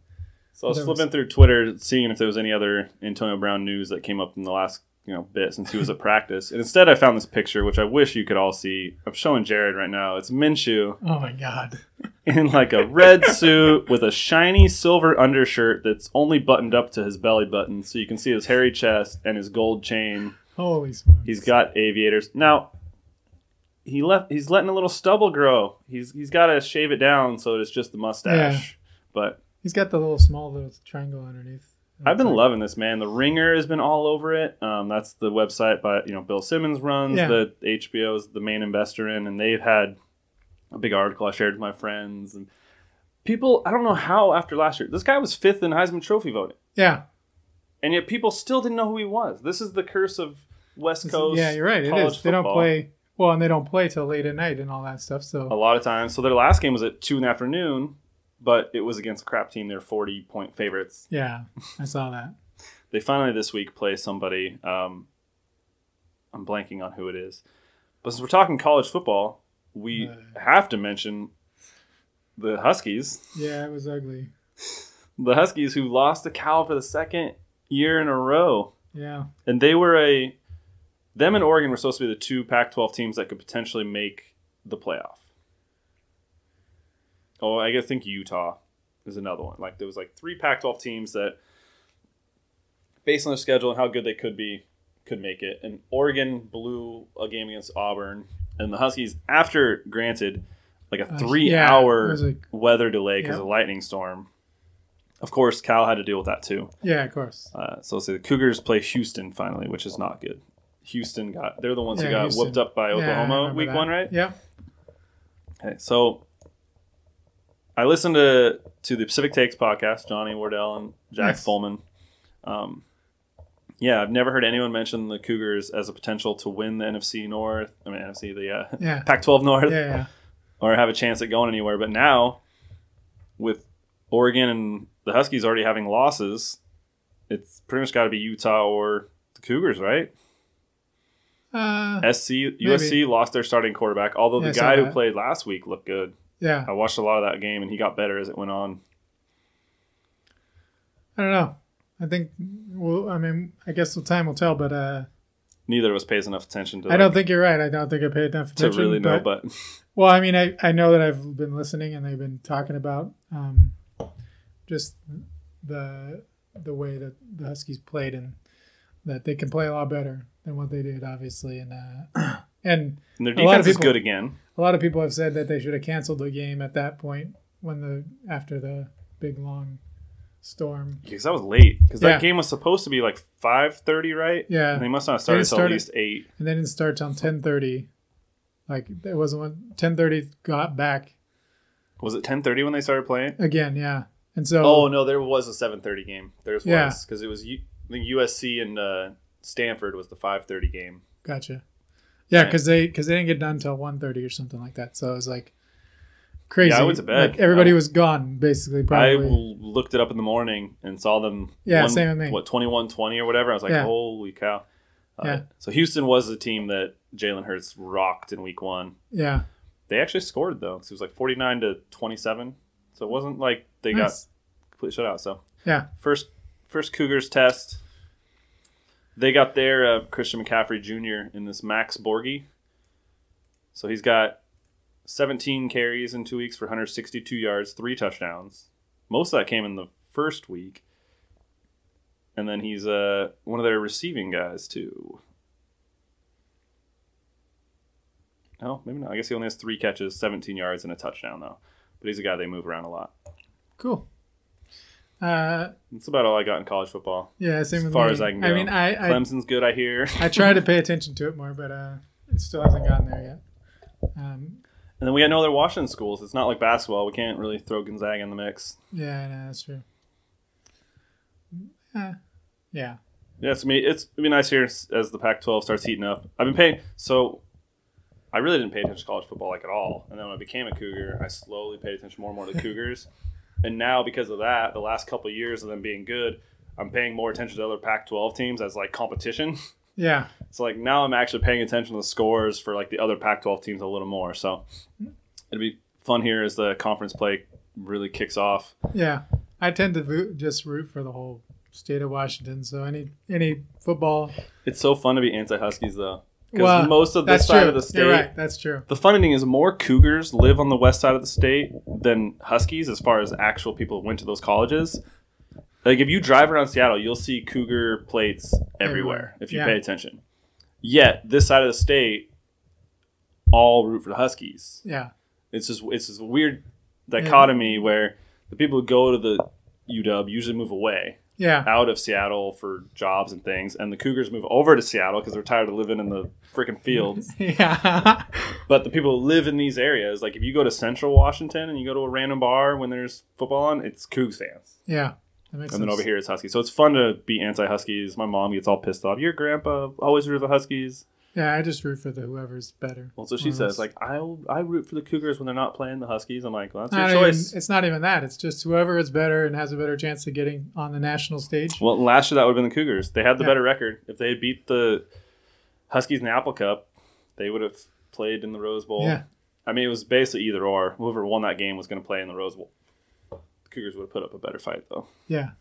So I was flipping through Twitter, seeing if there was any other Antonio Brown news that came up in the last you know bit since he was at practice, and instead I found this picture, which I wish you could all see. I'm showing Jared right now. It's Minshew oh my god, in like a red suit with a shiny silver undershirt that's only buttoned up to his belly button, so you can see his hairy chest and his gold chain. holy smokes! He's got aviators. Now he left he's letting a little stubble grow. He's he's gotta shave it down so it's just the mustache. But he's got the little small little triangle underneath. I've been loving this man. The Ringer has been all over it. Um, that's the website by you know Bill Simmons runs Yeah. that HBO is the main investor in, and they've had a big article I shared with my friends and people. I don't know how after last year this guy was fifth in Heisman Trophy voting, Yeah, and yet people still didn't know who he was. This is the curse of West Coast. yeah, you're right. It is. is. They don't play well, and they don't play till late at night and all that stuff. So a lot of times. So their last game was at two in the afternoon, but it was against a crap team. They're forty point favorites. yeah, I saw that. They finally this week play somebody. Um, I'm blanking on who it is, but since we're talking college football, we Uh. have to mention the Huskies. Yeah, it was ugly. The Huskies who lost to Cal for the second year in a row, Yeah, and they were a them and Oregon were supposed to be the two Pac-12 teams that could potentially make the playoff. Oh, I guess think Utah is another one. Like there was like three Pac-12 teams that, based on their schedule and how good they could be, could make it. And Oregon blew a game against Auburn, and the Huskies, after granted like a Uh, three-hour yeah, like- weather delay because Yeah. of lightning storm. Of course, Cal had to deal with that too. yeah, of course. Uh, so let's say the Cougars play Houston finally, which is not good. Houston got they're the ones who got Houston. whooped up by Oklahoma week that. one, right? Yeah, Okay, so I listened to to the Pacific Takes podcast, Johnny Wardell and Jack Nice. Fulman. Um, yeah, I've never heard anyone mention the Cougars as a potential to win the NFC North. I mean, NFC the uh, Yeah. Pac-12 North, Yeah, yeah. or have a chance at going anywhere. But now, with Oregon and the Huskies already having losses, it's pretty much got to be Utah or the Cougars, right? Uh, SC USC lost their starting quarterback, although Yeah, the guy who played last week looked good. Yeah. I watched a lot of that game, and he got better as it went on. I don't know. I think. Well, I mean, I guess the time will tell. But uh, Neither of us pays enough attention to. I don't think you're right. I don't think I paid enough attention to really know, but, but well, I mean, I, I know that I've been listening and they've been talking about um, just the the way that the Huskies played and that they can play a lot better than what they did, obviously. And uh, and and their A lot of is people- good again. a lot of people have said that they should have canceled the game at that point when the after the big long storm. Because that was late. Because Yeah. that game was supposed to be like five thirty, right? Yeah. And they must not have They started until at least eight. and they didn't start till ten thirty. Like it wasn't when ten thirty got back Was it ten thirty when they started playing? again. Yeah, and so Oh no, there was a seven thirty game. There's Yeah. was because it was U- I think USC and uh, Stanford was the five thirty game. gotcha. Yeah, because they because they didn't get done till one thirty or something like that. So it was like crazy. Yeah, I went to bed. Like everybody I- was gone basically. I Probably. l- looked it up in the morning and saw them. Yeah, one- same with me. What twenty one twenty or whatever? I was like, Yeah. holy cow! Uh, Yeah. So Houston was the team that Jalen Hurts rocked in Week One. yeah. They actually scored though, 'cause it was like forty nine to twenty seven. So it wasn't like they Nice. got complete shutout. So Yeah. first first Cougars test. They got their uh, Christian McCaffrey Jr. in this Max Borghi. So he's got 17 carries in two weeks for 162 yards, three touchdowns. Most of that came in the first week. And then he's uh, one of their receiving guys, too. No, maybe not. I guess he only has three catches, 17 yards, and a touchdown, though. But he's a guy they move around a lot. Cool. Uh, That's about all I got in college football. yeah. Same As with far me. as I can I mean, I I, Clemson's good, I hear. I try to pay attention to it more, but uh, it still hasn't gotten there yet. Um, And then we got no other Washington schools. It's not like basketball. We can't really throw Gonzaga in the mix. yeah, no, that's true. Uh, yeah. Yeah, it's, I mean, it's it'd be nice here as as the Pac-12 starts heating up. I've been paying so. I really didn't pay attention to college football like at all, and then when I became a Cougar, I slowly paid attention more and more to the Cougars. And now, because of that, the last couple of years of them being good, I'm paying more attention to other Pac-12 teams as like competition. Yeah. So like now I'm actually paying attention to the scores for like the other Pac-12 teams a little more. So it'd be fun here as the conference play really kicks off. Yeah. I tend to root, just root for the whole state of Washington. So any any football. It's so fun to be anti-Huskies though, because Well, most of this side true. of the state. You're right. That's true. The funny thing is, more Cougars live on the west side of the state than Huskies, as far as actual people who went to those colleges. Like if you drive around Seattle, you'll see Cougar plates everywhere if you Yeah. pay attention. Yet this side of the state, all root for the Huskies. Yeah. It's just it's this weird dichotomy where the people who go to the UW usually move away Yeah. out of Seattle for jobs and things, and the Cougars move over to Seattle because they're tired of living in the freaking fields. Yeah. But the people who live in these areas, like if you go to Central Washington and you go to a random bar when there's football on, it's Cougs fans. yeah. That makes And then over here it's Huskies. So it's fun to be anti-Huskies. My mom gets all pissed off. Your grandpa always root for the Huskies. Yeah, I just root for the whoever's better. Well, so she says like I I root for the Cougars when they're not playing the Huskies. I'm like, well, that's Not your even- choice. it's not even that. It's just whoever is better and has a better chance of getting on the national stage. Well, last year that would have been the Cougars. They had the Yeah. better record. If they had beat the Huskies in the Apple Cup, they would have played in the Rose Bowl. Yeah. I mean, it was basically either or. Whoever won that game was going to play in the Rose Bowl. The Cougars would have put up a better fight, though. Yeah.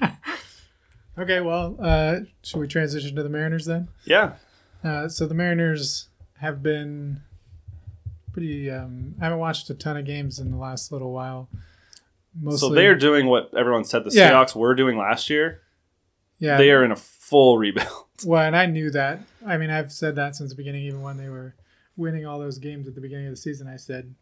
okay, well, uh, should we transition to the Mariners then? Yeah. Uh, so the Mariners have been pretty. Um, I haven't watched a ton of games in the last little while. Mostly, So they're doing what everyone said the Yeah. Seahawks were doing last year. yeah. They are in a full rebuild. Well, and I knew that. I mean, I've said that since the beginning, even when they were winning all those games at the beginning of the season. I said,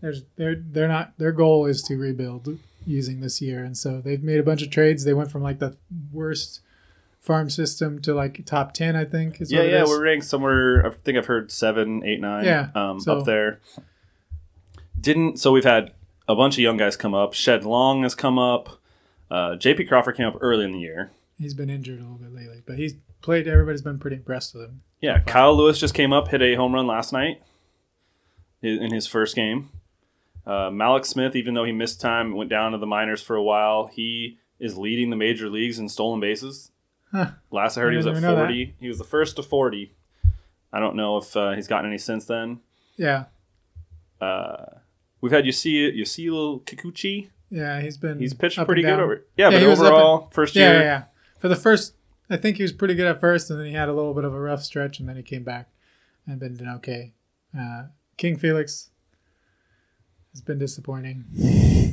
"There's they're they're not their goal is to rebuild using this year," and so they've made a bunch of trades. They went from like the worst farm system to like top ten, I think. Is yeah, yeah. is. We're ranked somewhere. I think I've heard seven, eight, nine. Yeah, Um, so- up there. Didn't so we've had a bunch of young guys come up. Shed Long has come up. Uh, J.P. Crawford came up early in the year. He's been injured a little bit lately, but he's played. Everybody's been pretty impressed with him. Yeah, Kyle Lewis just came up, hit a home run last night in his first game. Uh, Mallex Smith, even though he missed time, went down to the minors for a while. He is leading the major leagues in stolen bases. Huh. Last I heard, I he was at didn't even know that. 40. He was the first to 40. I don't know if uh, he's gotten any since then. Yeah, Uh, we've had Yusei Yusei Kikuchi. yeah, he's been. He's pitched pretty good over. Yeah, Yeah, but overall, first Yeah, year, yeah, yeah. For the first, I think he was pretty good at first, and then he had a little bit of a rough stretch, and then he came back and been doing okay. Uh, King Felix has been disappointing.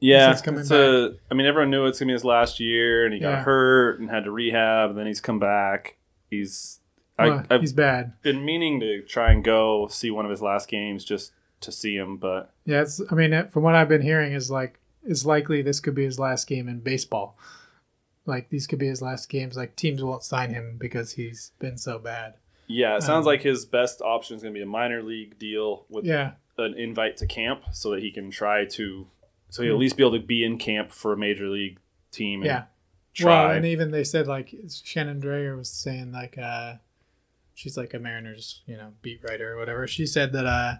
Yeah, it's a, I mean, everyone knew it's gonna be his last year, and he got hurt and had to rehab. And then he's come back. He's Well, I, I've he's bad. been meaning to try and go see one of his last games just to see him, but Yeah, it's. I mean, from what I've been hearing, is like it's likely this could be his last game in baseball. Like these could be his last games. Like teams won't sign him because he's been so bad. yeah, it sounds Um, like his best option is gonna be a minor league deal with Yeah, an invite to camp, so that he can try to, so Hmm. he'll at least be able to be in camp for a major league team. And yeah. try. Well, and even they said like Shannon Drayer was saying like uh she's like a Mariners, you know, beat writer or whatever. She said that uh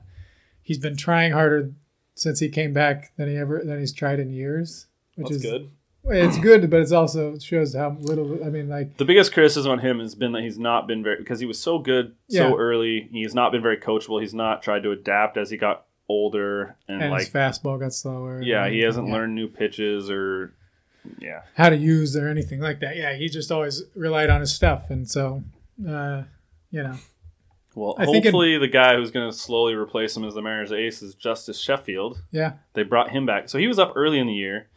he's been trying harder since he came back than he ever than he's tried in years, which That's is good. It's good, but it's also shows how little. I mean, like The biggest criticism on him has been that he's not been very because he was so good Yeah. so early. He's not been very coachable. He's not tried to adapt as he got older and, and like his fastball got slower. yeah, he hasn't Yeah. learned new pitches or yeah. how to use or anything like that. Yeah, he just always relied on his stuff, and so uh, you know, Well, I think it- hopefully the guy who's going to slowly replace him as the Mariners ace is Justus Sheffield. yeah, They brought him back, so he was up early in the year.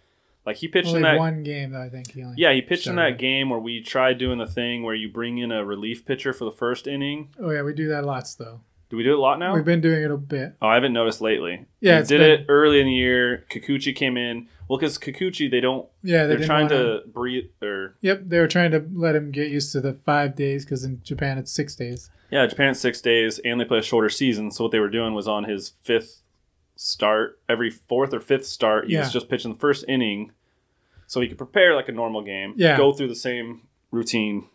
Like he pitched only in that one game though. I think he only. yeah he pitched in that game where we tried doing the thing where you bring in a relief pitcher for the first inning. Oh yeah, we do that lots though. Do we do it a lot now? We've been doing it a bit. Oh, I haven't noticed lately. Yeah, we did been- it early in the year. Kikuchi came in. Well, because Kikuchi, they don't. Yeah, they They're trying to breathe. Or Yep, they were trying to let him get used to the five days because in Japan it's six days. yeah, Japan it's six days, and they play a shorter season. So what they were doing was on his fifth start, every fourth or fifth start, he Yeah. was just pitching the first inning, so he could prepare like a normal game. Yeah. Go through the same routine,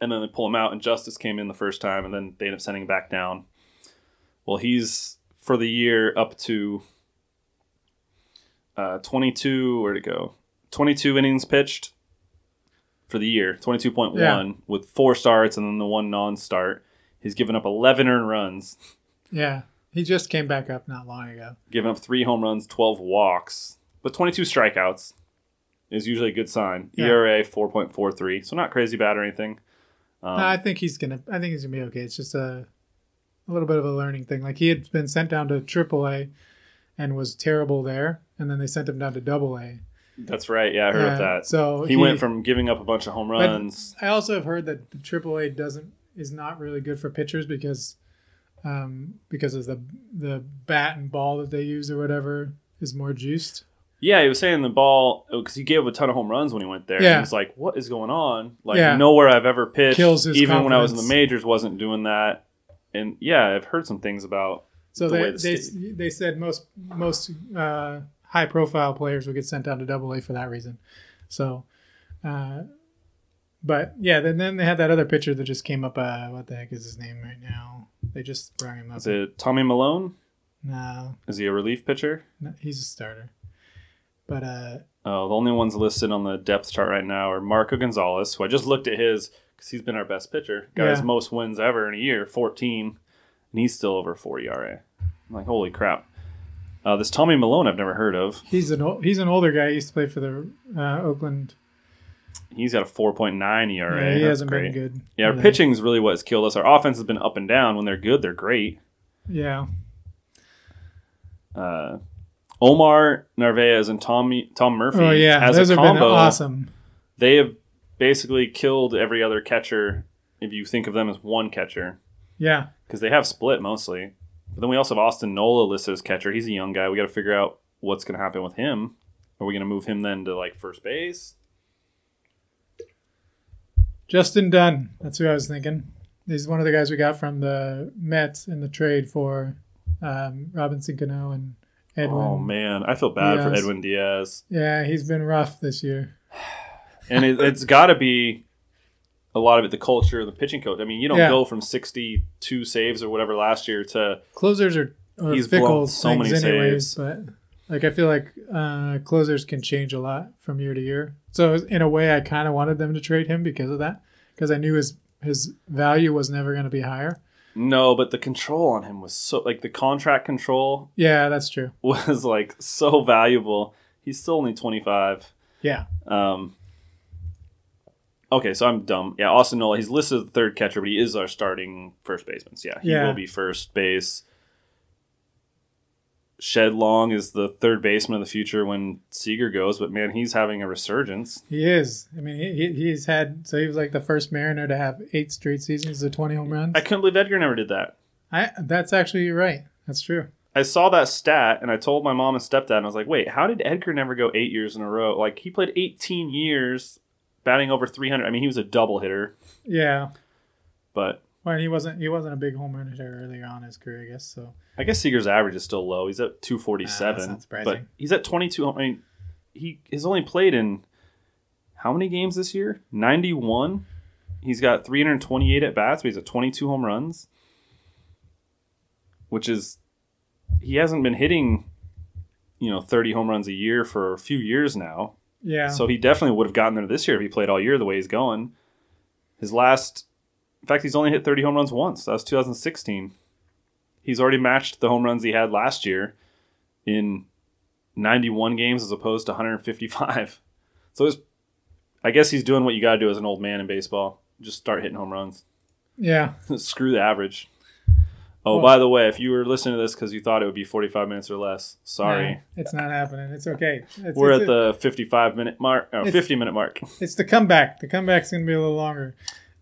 and then they pull him out. And Justus came in the first time, and then they end up sending him back down. Well, he's for the year up to uh, 22. Where'd it go? 22 innings pitched for the year, 22.1 Yeah. with four starts and then the one non-start. He's given up 11 earned runs, Yeah, he just came back up not long ago. given up three home runs, 12 walks, but 22 strikeouts is usually a good sign. Yeah. ERA 4.43, so not crazy bad or anything. Um, No, I think he's gonna. I think he's gonna be okay. It's just a, a little bit of a learning thing. Like he had been sent down to AAA, and was terrible there, and then they sent him down to Double A. that's right. Yeah, I heard of Uh, that. So he, went from giving up a bunch of home runs. I also have heard that the AAA doesn't is not really good for pitchers because, um, because of the the bat and ball that they use or whatever is more juiced. Yeah, he was saying the ball because he gave up a ton of home runs when he went there. Yeah. He was like, "What is going on?" Like Yeah. nowhere I've ever pitched, even when I was in the majors, wasn't doing that. And yeah, I've heard some things about. So The they the they, they said most most uh, high profile players would get sent down to Double A for that reason. So, uh, but yeah, then then they had that other pitcher that just came up. Uh, what the heck is his name right now? They just brought him up. Is it Tommy Milone? No, Is he a relief pitcher? no, he's a starter. But uh, Oh, the only ones listed on the depth chart right now are Marco Gonzalez, who I just looked at his because he's been our best pitcher. Guy's Yeah. most wins ever in a year, 14, and he's still over 4 ERA. I'm like, holy crap. Uh, this Tommy Milone I've never heard of. he's an he's an older guy. He used to play for the uh, Oakland. He's got a 4.9 ERA. yeah, he hasn't been good. Yeah, our pitching's really what's killed us. Our offense has been up and down. When they're good, they're great. Yeah, Uh, Omar Narvaez and Tommy Tom Murphy oh yeah, as those a combo, awesome. they have basically killed every other catcher if you think of them as one catcher Yeah, because they have split mostly. But then we also have Austin Nola listed as catcher. He's a young guy. We got to figure out what's going to happen with him. Are we going to move him then to like first base? Justin Dunn. That's who I was thinking. He's one of the guys we got from the Mets in the trade for um, Robinson Cano and Edwin. Oh man, I feel bad for Edwin Diaz, Yeah, he's been rough this year. and it, it's got to be a lot of it the culture, the pitching coach. I mean, you don't Yeah. go from sixty-two saves or whatever last year to Closers are, are He's fickle blown so many anyways, saves. but like I feel like uh, closers can change a lot from year to year. So in a way, I kind of wanted them to trade him because of that, because I knew his his value was never going to be higher. No, but the control on him was so like the contract control Yeah, that's true. was like so valuable. He's still only twenty-five. Yeah, Um, okay, so I'm dumb. Yeah, Austin Nola. He's listed as the third catcher, but he is our starting first baseman. So yeah, he Yeah. will be first base. Shed Long is the third baseman of the future when Seager goes, but man, he's having a resurgence. he is. I mean, he, he- he's had so he was like the first Mariner to have eight straight seasons of twenty home runs. I couldn't believe Edgar never did that. I that's actually right. That's true. I saw that stat and I told my mom and stepdad, and I was like, wait, how did Edgar never go eight years in a row? Like, he played 18 years batting over 300. I mean, he was a double hitter, Yeah. but Well, he wasn't he wasn't a big home run hitter earlier on in his career, I guess. So I guess Seager's average is still low. He's at ah, that's 247, not surprising. but he's at 22. I mean, he has only played in how many games this year? 91. He's got 328 at bats, but he's at 22 home runs, which is he hasn't been hitting, you know, 30 home runs a year for a few years now. yeah. So he definitely would have gotten there this year if he played all year the way he's going. His last, in fact, he's only hit 30 home runs once. That was 2016. He's already matched the home runs he had last year in 91 games as opposed to 155. So I guess he's doing what you got to do as an old man in baseball. Just start hitting home runs. yeah. Screw the average. Oh, Well- by the way, if you were listening to this because you thought it would be 45 minutes or less, sorry. No, it's not happening. It's okay. It's, We're it's at the 55 minute mark, oh, 50 minute mark. It's the comeback. The comeback's going to be a little longer.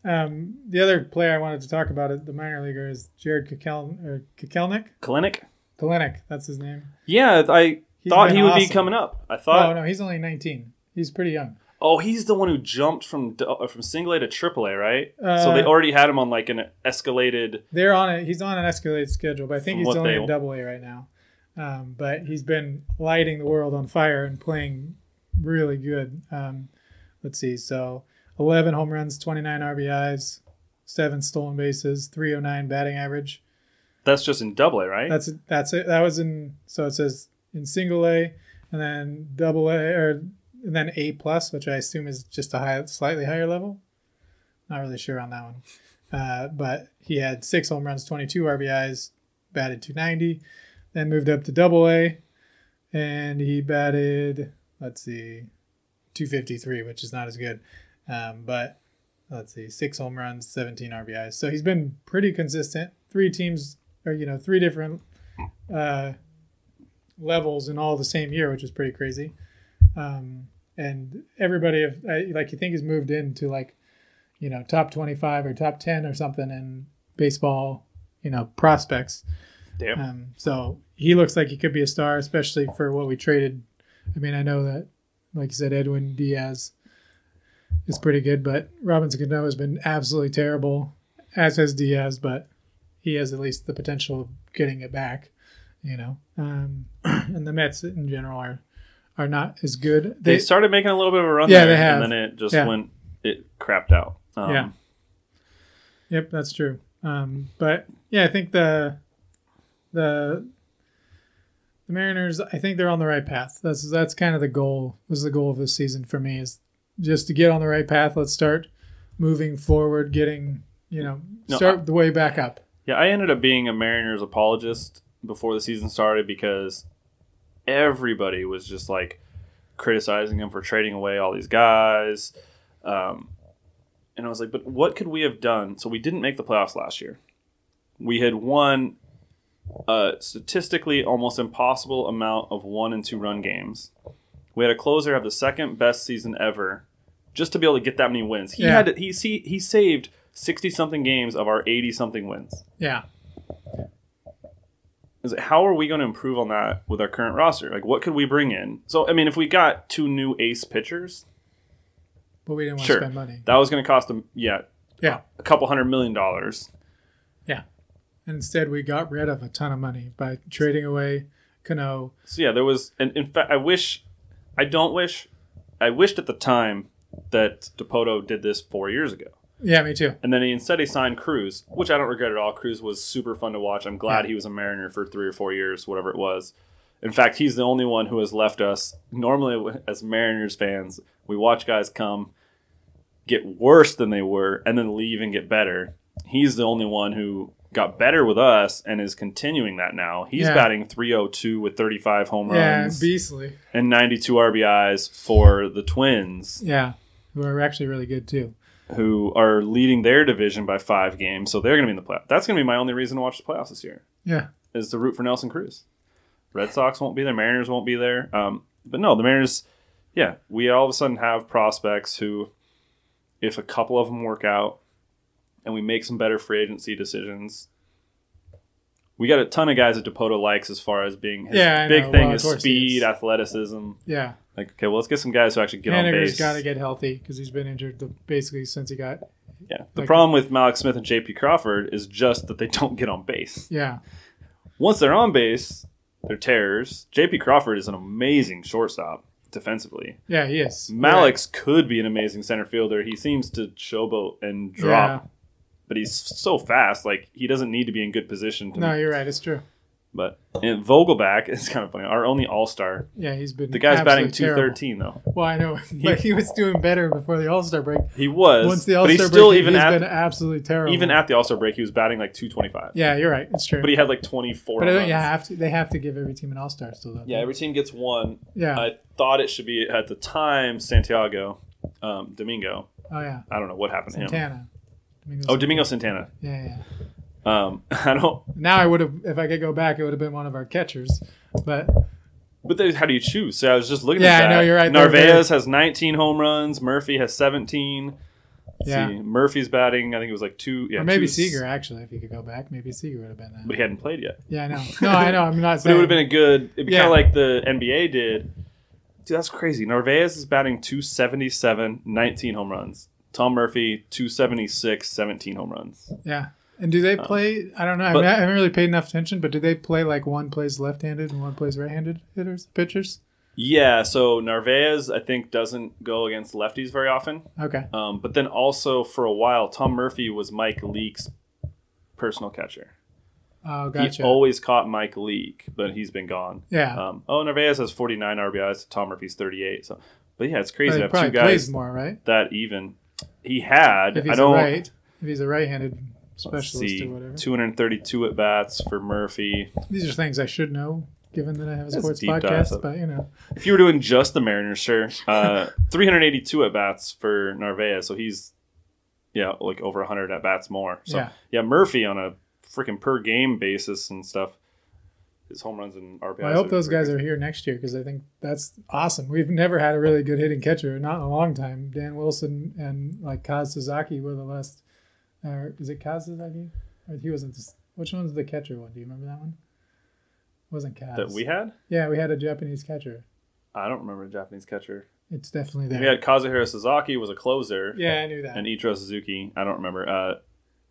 Um, the other player I wanted to talk about at the minor leaguer is Jarred Kakel, or Kakelnick. Clinic? Kelenic, that's his name. Yeah, I He's thought he would be coming up. I thought. Oh no, he's only 19. He's pretty young. oh, he's the one who jumped from uh, from single A to triple A, right? so Uh, they already had him on like an escalated. They're on it. He's on an escalated schedule, but I think he's only in Double A right now. Um, but he's been lighting the world on fire and playing really good. Um, let's see. So 11 home runs, 29 RBIs, seven stolen bases, 309 batting average. That's just in double A, right? That's that's it. That was in so it says in single A, and then double A, or and then A plus, which I assume is just a high, slightly higher level. Not really sure on that one, uh, but he had six home runs, twenty two RBIs, batted two ninety, then moved up to double A, and he batted let's see, two fifty three, which is not as good, um, but let's see, six home runs, 17 RBIs. So he's been pretty consistent. Three teams, or you know, three different uh, levels in all the same year, which is pretty crazy. Um, and everybody, have, like you think, has moved into like, you know, top 25 or top 10 or something in baseball, you know, prospects. Damn. Um, so he looks like he could be a star, especially for what we traded. I mean, I know that, like you said, Edwin Diaz is pretty good, but Robinson Cano has been absolutely terrible, as has Diaz, but he has at least the potential of getting it back, you know. Um, and the Mets in general are are not as good. they, started making a little bit of a run Yeah, there, they have. and then it just Yeah. went, it crapped out. Um, Yeah. Yep, that's true. Um, but yeah, I think the the the Mariners. I think they're on the right path. That's that's kind of the goal. Was the goal of this season for me is just to get on the right path. Let's start moving forward, getting you know No, start I- the way back up. Yeah, I ended up being a Mariners apologist before the season started because everybody was just like criticizing him for trading away all these guys. Um, and I was like, but what could we have done? So we didn't make the playoffs last year. We had won a statistically almost impossible amount of one and two run games. We had a closer have the second best season ever, just to be able to get that many wins. He Yeah. had he he he saved sixty something games of our eighty something wins. Yeah, is it, how are we going to improve on that with our current roster? Like, what could we bring in? So, I mean, if we got two new ace pitchers, but we didn't want Sure. to spend money. that was going to cost them, yeah, Yeah, a couple hundred million dollars. Yeah. Instead we got rid of a ton of money by trading away Cano. So yeah, there was, and in fact, I wish, I don't wish, I wished at the time that Dipoto did this four years ago, Yeah, me too. and then he instead he signed Cruz, which I don't regret at all. Cruz was super fun to watch. I'm glad Yeah. he was a Mariner for three or four years, whatever it was. In fact, he's the only one who has left us. Normally, as Mariners fans, we watch guys come get worse than they were and then leave and get better. He's the only one who got better with us and is continuing that now. He's Yeah. batting 302 with 35 home Yeah, runs beastly. and 92 RBIs for the Twins, Yeah, who are actually really good too. who are leading their division by five games. So they're going to be in the playoffs. That's going to be my only reason to watch the playoffs this year Yeah, is to root for Nelson Cruz. Red Sox won't be there. Mariners won't be there. Um, but no, the Mariners, yeah, we all of a sudden have prospects who, if a couple of them work out and we make some better free agency decisions, we got a ton of guys that Dipoto likes as far as being his Yeah, big know. thing Well, is of course he speed, is. athleticism. yeah. Like, okay, well, let's get some guys who actually get on Haniger's base. got to get healthy because he's been injured the, basically since he got. yeah. The like- problem with Mallex Smith and JP Crawford is just that they don't get on base. Yeah, Once they're on base, they're terrors. JP Crawford is an amazing shortstop defensively. yeah, he is. Mallex's could be an amazing center fielder. He seems to showboat and drop, but he's so fast. Like he doesn't need to be in good position. To, No, you're right. It's true. But and Vogelbach is kind of funny. Our only All Star. Yeah, he's been The guy's batting absolutely two terrible. thirteen though. Well, I know, but he was doing better before the All Star break. He was, Once the All but he's Star still even he's at been absolutely terrible. even at the All Star break. He was batting like two twenty five. yeah, you're right. It's true. But he had like twenty four. But I don't, have to. They have to give every team an All Star still. Though. Yeah, every team gets one. yeah. I thought it should be at the time Santiago, um, Domingo. oh yeah. I don't know what happened to him. Domingo Oh, Domingo Santana. Yeah, yeah. Um, I don't. Now I would have, if I could go back, it would have been one of our catchers. But But then how do you choose? So I was just looking Yeah, at I know, you're right. Narvaez has 19 home runs. Murphy has 17. Let's Yeah. see. Murphy's batting. I think it was like two. Yeah, or maybe two- Seager actually, if you could go back, maybe Seager would have been that. But he hadn't played yet. yeah, I know. No, I know. I'm not But it would have been a good. It'd be Yeah. kind of like the NBA did. Dude, that's crazy. Narvaez is batting 277, 19 home runs. Tom Murphy 276, 17 home runs. yeah. And do they play? I don't know. I, but- mean, I haven't really paid enough attention, but do they play like one plays left-handed and one plays right-handed hitters, pitchers? Yeah, so Narvaez I think doesn't go against lefties very often. Okay. Um, but then also for a while, Tom Murphy was Mike Leake's personal catcher. Oh, gotcha. He always caught Mike Leake, but he's been gone. yeah. Um, oh, Narvaez has 49 RBIs. Tom Murphy's 38. So, but yeah, it's but crazy he have probably two plays guys more, right? that even. He had. If he's a don't right, if he's a right-handed specialist see, or whatever. 232 at bats for Murphy. These are things I should know, given that I have a That's sports dive podcast. But you know, If you were doing just the Mariners, sure. Uh, 382 at bats for Narvaez. So he's, yeah, like over 100 at bats more. So Yeah. yeah, Murphy on a freaking per game basis and stuff. His home runs and RBIs. Well, I hope those guys are here next year because I think that's awesome. We've never had a really good hitting catcher, not in a long time. Dan Wilson and like Kaz Suzuki were the last. Uh, is it Kaz Suzuki? Or he wasn't. This, which one's the catcher one? Do you remember that one? wasn't Kaz. that we had. Yeah, we had a Japanese catcher. I don't remember a Japanese catcher. It's definitely there. We had Kazuhiro Sasaki was a closer, yeah, I knew that. and Ichiro Suzuki. I don't remember. Uh,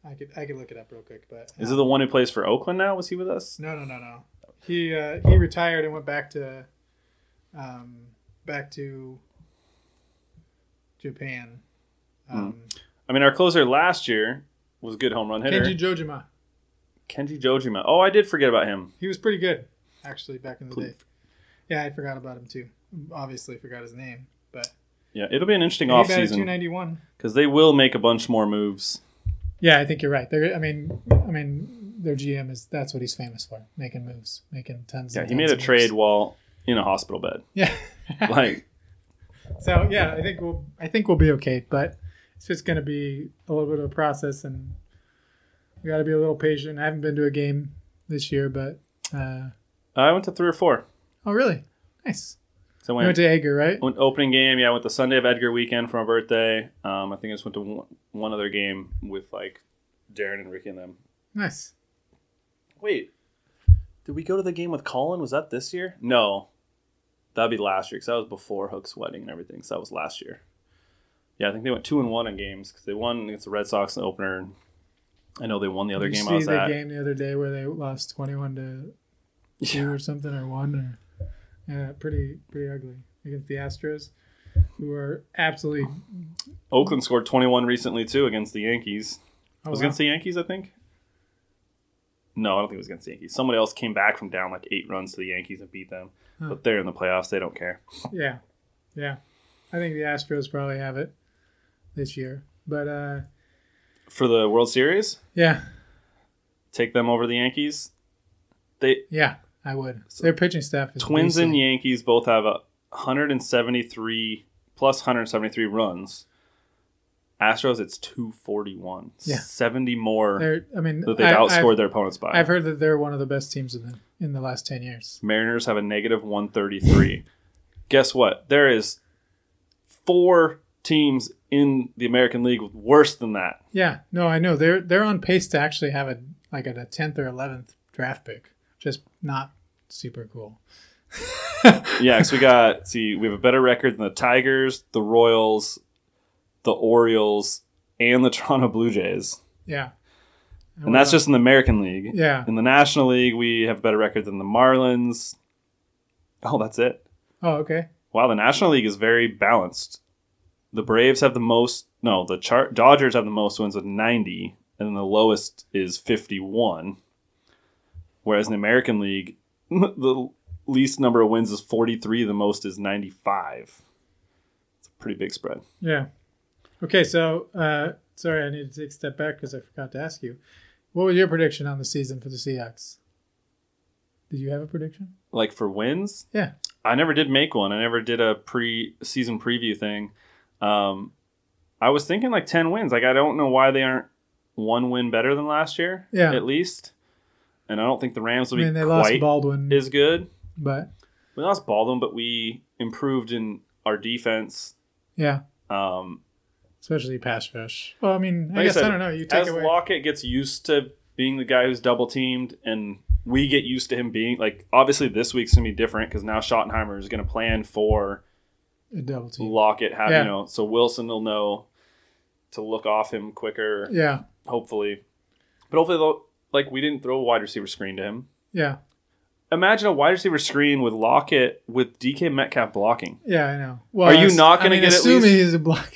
I could I could look it up real quick, but is it the one who plays for Oakland now? Was he with us? No, no, no, no. He uh, he retired and went back to, um, back to Japan. Um, I mean, our closer last year was a good home run hitter, Kenji Johjima. Kenji Johjima. Oh, I did forget about him. He was pretty good, actually, back in the Please. day. Yeah, I forgot about him too. Obviously, forgot his name, but Yeah, it'll be an interesting off season. 291. because they will make a bunch more moves. Yeah, I think you're right. They're, I mean, I mean, their GM is that's what he's famous for, making moves, making tons. Yeah, he tons made a trade while in a hospital bed. Yeah. Like, So yeah, I think we'll I think we'll be okay, but it's just going to be a little bit of a process, and we got to be a little patient. I haven't been to a game this year, but uh, I went to three or four. oh really? Nice. So I We went, went to Edgar, right? went opening game. Yeah, I went the Sunday of Edgar weekend for my birthday. Um, I think I just went to one, one other game with like Darren and Ricky and them. Nice. Wait, did we go to the game with Colin? Was that this year? No, that'd be last year because that was before Hook's wedding and everything. So that was last year. Yeah, I think they went two and one in games because they won against the Red Sox in the opener. And I know they won the other Did you game see I was the at. game the other day where they lost twenty-one to two or something or one or yeah, pretty pretty ugly against the Astros, who are absolutely. Oakland scored 21 recently too against the Yankees. Oh, It was wow. against the Yankees, I think. No, I don't think it was against the Yankees. Somebody else came back from down like eight runs to the Yankees and beat them. Huh. But they're in the playoffs; they don't care. Yeah, yeah. I think the Astros probably have it this year, but uh, For the World Series, yeah, take them over the Yankees. They yeah, I would. So Their pitching staff is Twins and. Yankees both have a 173 plus 173 runs. Astros, it's 241. Yeah. 70 more They're, I mean, that they've I, outscored I've, their opponents by. I've heard that they're one of the best teams in the in the last ten years. Mariners have a negative 133. Guess what? There is four teams in the American League with worse than that. Yeah, no, I know they're they're on pace to actually have a like a tenth or eleventh draft pick. Just not super cool. Yeah, because we got see, we have a better record than the Tigers, the Royals, the Orioles, and the Toronto Blue Jays. Yeah, And that's just in the American League. yeah. In the National League, we have a better record than the Marlins. Oh, that's it. Oh, okay. Wow, the National League is very balanced. The Braves have the most. No, the Char- Dodgers have the most wins with 90, and the lowest is 51. Whereas in the American League, the least number of wins is 43. The most is 95. It's a pretty big spread. Yeah. Okay, so uh, sorry, I need to take a step back because I forgot to ask you. What was your prediction on the season for the Seahawks? Did you have a prediction? Like for wins, Yeah. I never did make one. I never did a pre-season preview thing. Um, I was thinking like ten wins. Like I don't know why they aren't one win better than last year. Yeah. at least. And I don't think the Rams will I mean, be they lost Baldwin, as good. but We lost Baldwin, but we improved in our defense. yeah, Um, especially pass rush. Well, I mean, I Like guess I, said, don't know. You take as away. Lockett gets used to being the guy who's double teamed, and we get used to him being like, obviously this week's gonna be different because now Schottenheimer is gonna plan for a double team. Lockett have Yeah. you know so Wilson will know to look off him quicker Yeah, hopefully but hopefully they'll like we didn't throw a wide receiver screen to him yeah, imagine a wide receiver screen with Lockett with DK Metcalf blocking yeah. I know. Well, Are you not I gonna mean, get at assuming least- he's a block.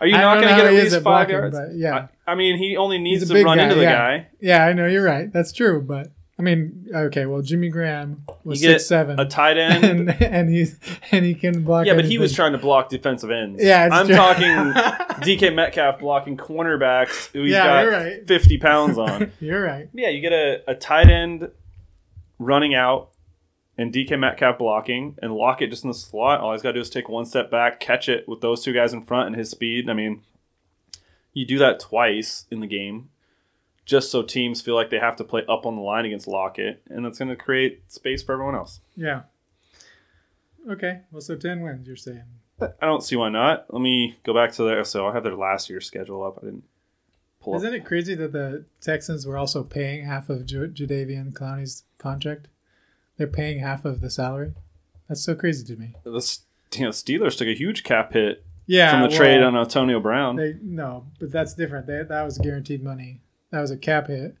Are you I not going to get at least five blocking, yards yeah. I, I mean he only needs to run guy, into the yeah. guy Yeah, I know you're right. That's true, but I mean, okay. Well, Jimmy Graham was You six seven, a tight end and and he's and he can block. yeah but he was trying to block defensive ends Yeah, it's I'm true. talking DK Metcalf blocking cornerbacks who he's Yeah, got you're right. 50 pounds on You're right. Yeah, you get a, a tight end running out and DK Metcalf blocking and Lockett just in the slot. All he's got to do is take one step back, catch it with those two guys in front and his speed. I mean, you do that twice in the game just so teams feel like they have to play up on the line against Lockett, and that's going to create space for everyone else. Yeah. Okay. Well, so ten wins. You're saying? I don't see why not. Let me go back to their. So I have their last year's schedule up. I didn't pull up. Isn't it crazy that the Texans were also paying half of J- Jadeveon Clowney's contract? They're paying half of the salary. That's so crazy to me. The you know, Steelers took a huge cap hit Yeah. from the well, trade on Antonio Brown. They no, but that's different. They, that was guaranteed money. That was a cap hit.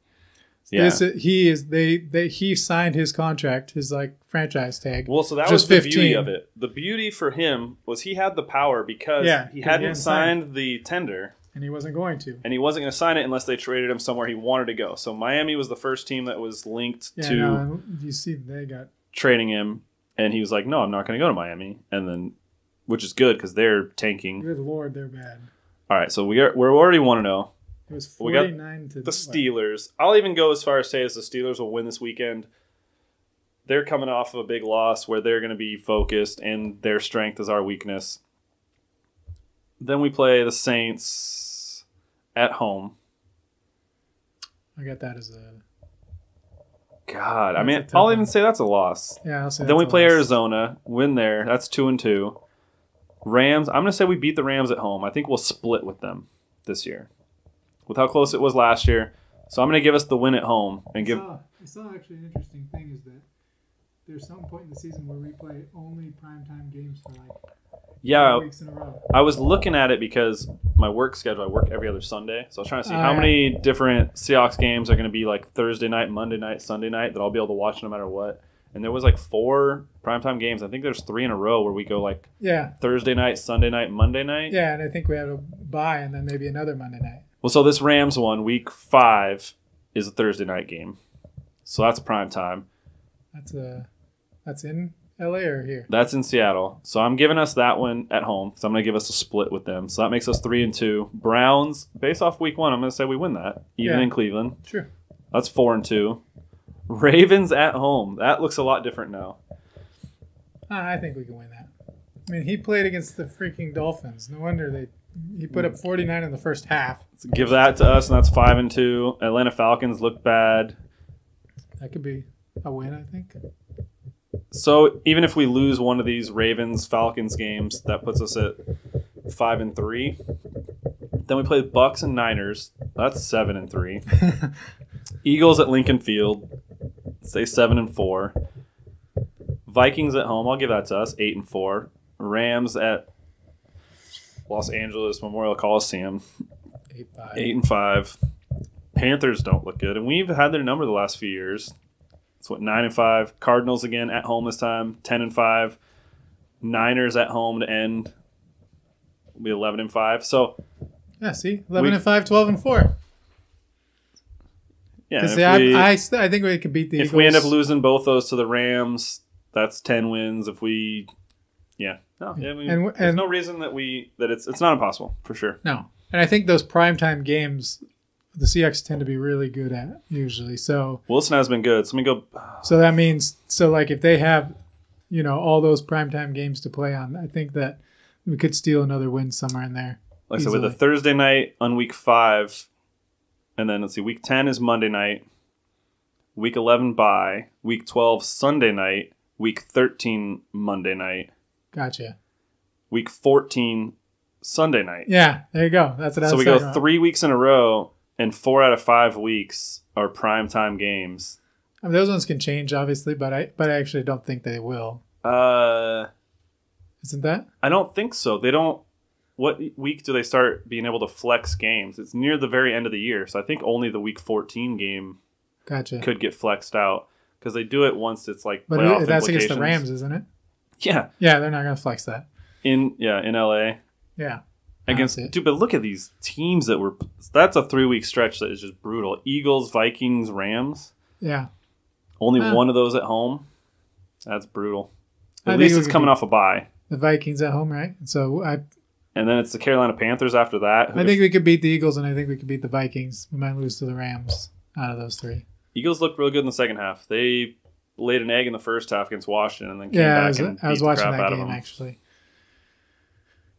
yeah. This uh, he is they they he signed his contract, his like franchise tag. Well, so that Just was the beauty of it. The beauty for him was he had the power because Yeah, he hadn't hadn't signed the tender and he wasn't going to. and he wasn't going to sign it unless they traded him somewhere he wanted to go. So Miami was the first team that was linked Yeah, to no, you see they got trading him, and he was like, "No, I'm not going to go to Miami." And then, which is good because they're tanking. good lord, they're bad. All right, so we are we're already want to know It was forty nine to the Steelers. I'll even go as far as say as the Steelers will win this weekend. They're coming off of a big loss where they're going to be focused, and their strength is our weakness. Then we play the Saints at home. I got that as a God, I mean, I'll even say that's a loss. yeah. I'll say then we a play loss. Arizona, win there. That's two and two. Rams. I'm going to say we beat the Rams at home. I think we'll split with them this year, with how close it was last year. So I'm going to give us the win at home and give. I saw, I saw actually an interesting thing is that there's some point in the season where we play only primetime games for like Yeah, weeks in a row. I was looking at it because my work schedule, I work every other Sunday. So I was trying to see Oh, how yeah. many different Seahawks games are going to be like Thursday night, Monday night, Sunday night that I'll be able to watch no matter what. And there was like four primetime games. I think there's three in a row where we go like Yeah, Thursday night, Sunday night, Monday night. yeah, and I think we have a bye and then maybe another Monday night. Well, so this Rams one, week five, is a Thursday night game. So that's prime time. That's a that's in LA or here. That's in Seattle. So I'm giving us that one at home. So I'm going to give us a split with them. So that makes us three and two. Browns, based off week one, I'm going to say we win that, even Yeah. in Cleveland. Sure. That's four and two. Ravens at home. That looks a lot different now. I think we can win that. I mean, he played against the freaking Dolphins. No wonder they he put up 49 in the first half. Give that to us, and that's five and two. Atlanta Falcons look bad. That could be a win, I think. So even if we lose one of these Ravens Falcons games, that puts us at five and three. Then we play Bucs and Niners. That's seven and three. Eagles at Lincoln Field. Say seven and four. Vikings at home. I'll give that to us. Eight and four. Rams at Los Angeles Memorial Coliseum. Eight five. Eight and five. Panthers don't look good, and we've had their number the last few years. It's what nine and five. Cardinals again at home this time. Ten and five. Niners at home to end. Will be eleven and five. So Yeah, see, 11 We- and 5, 12 and 4. yeah, Because we, I, I, I think we could beat the if Eagles. we end up losing both those to the Rams, that's ten wins. If we, yeah, no, yeah, we, And- there's and- no reason that we that it's it's not impossible for sure. No. And I think those primetime games, the Seahawks tend to be really good at usually. So Wilson has been good. So let me go. so that means, so like if they have, you know, all those primetime games to play on, I think that we could steal another win somewhere in there. Like I said, with a Thursday night on week five, and then let's see, week 10 is Monday night, week 11 bye, week 12 Sunday night, week 13 Monday night, Gotcha. week 14 Sunday night. Yeah, there you go. That's what I was so we go about. three weeks in a row, and four out of five weeks are prime time games. I mean, those ones can change, obviously, but I but I actually don't think they will. Uh, Isn't that? I don't think so. They don't. What week do they start being able to flex games? It's near the very end of the year, so I think only the week 14 game Gotcha. could get flexed out because they do it once it's like but it, that's against the. Rams, isn't it? Yeah, Yeah, they're not going to flex that. in yeah in LA Yeah. Against it. dude. But look at these teams that were. That's a three week stretch that is just brutal. Eagles, Vikings, Rams. Yeah. Only Huh. one of those at home. That's brutal. At think least it's coming off a bye, The Vikings at home, right? So I and then it's the Carolina Panthers after that. I think we could beat the Eagles, and I think we could beat the Vikings. We might lose to the Rams out of those three. Eagles looked real good in the second half. They laid an egg in the first half against Washington, and then came Yeah, I back was, and I was watching crap that out of game them. actually.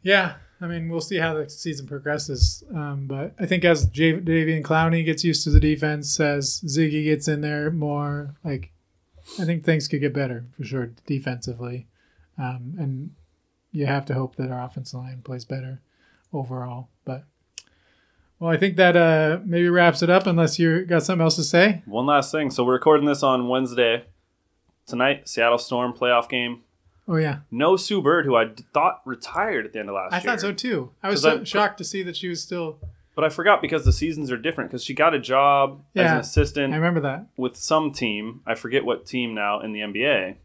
Yeah, I mean, we'll see how the season progresses. Um, but I think as J- Davian Clowney gets used to the defense, as Ziggy gets in there more, like I think things could get better for sure defensively. Um, and you have to hope that our offensive line plays better overall. But well, I think that uh, maybe wraps it up. Unless you got something else to say. One last thing. So we're recording this on Wednesday. Tonight, Seattle Storm playoff game. Oh yeah, No Sue Bird, who I thought retired at the end of last I year. I thought so too. I was so I- shocked to see that she was still. But I forgot because the seasons are different. Because she got a job as an assistant I remember that. with some team. I forget what team now in the NBA.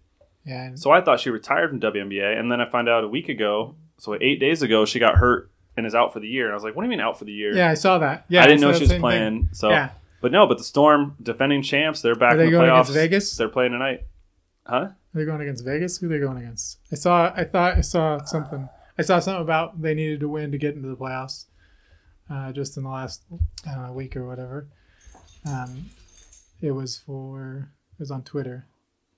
Yeah, and- So I thought she retired from WNBA, and then I find out a week ago, so eight days ago, she got hurt and is out for the year. And I was like, "What do you mean out for the year?" Yeah, I saw that. Yeah, I didn't know she was same thing. playing. So, Yeah. but no, but the Storm, defending champs, they're back Are they in the going playoffs. against Vegas? They're playing tonight, huh? Are they going against Vegas? Who are they going against? I saw. I thought I saw something. I saw something about they needed to win to get into the playoffs. Uh, just in the last I week or whatever. Um, it was for. It was on Twitter,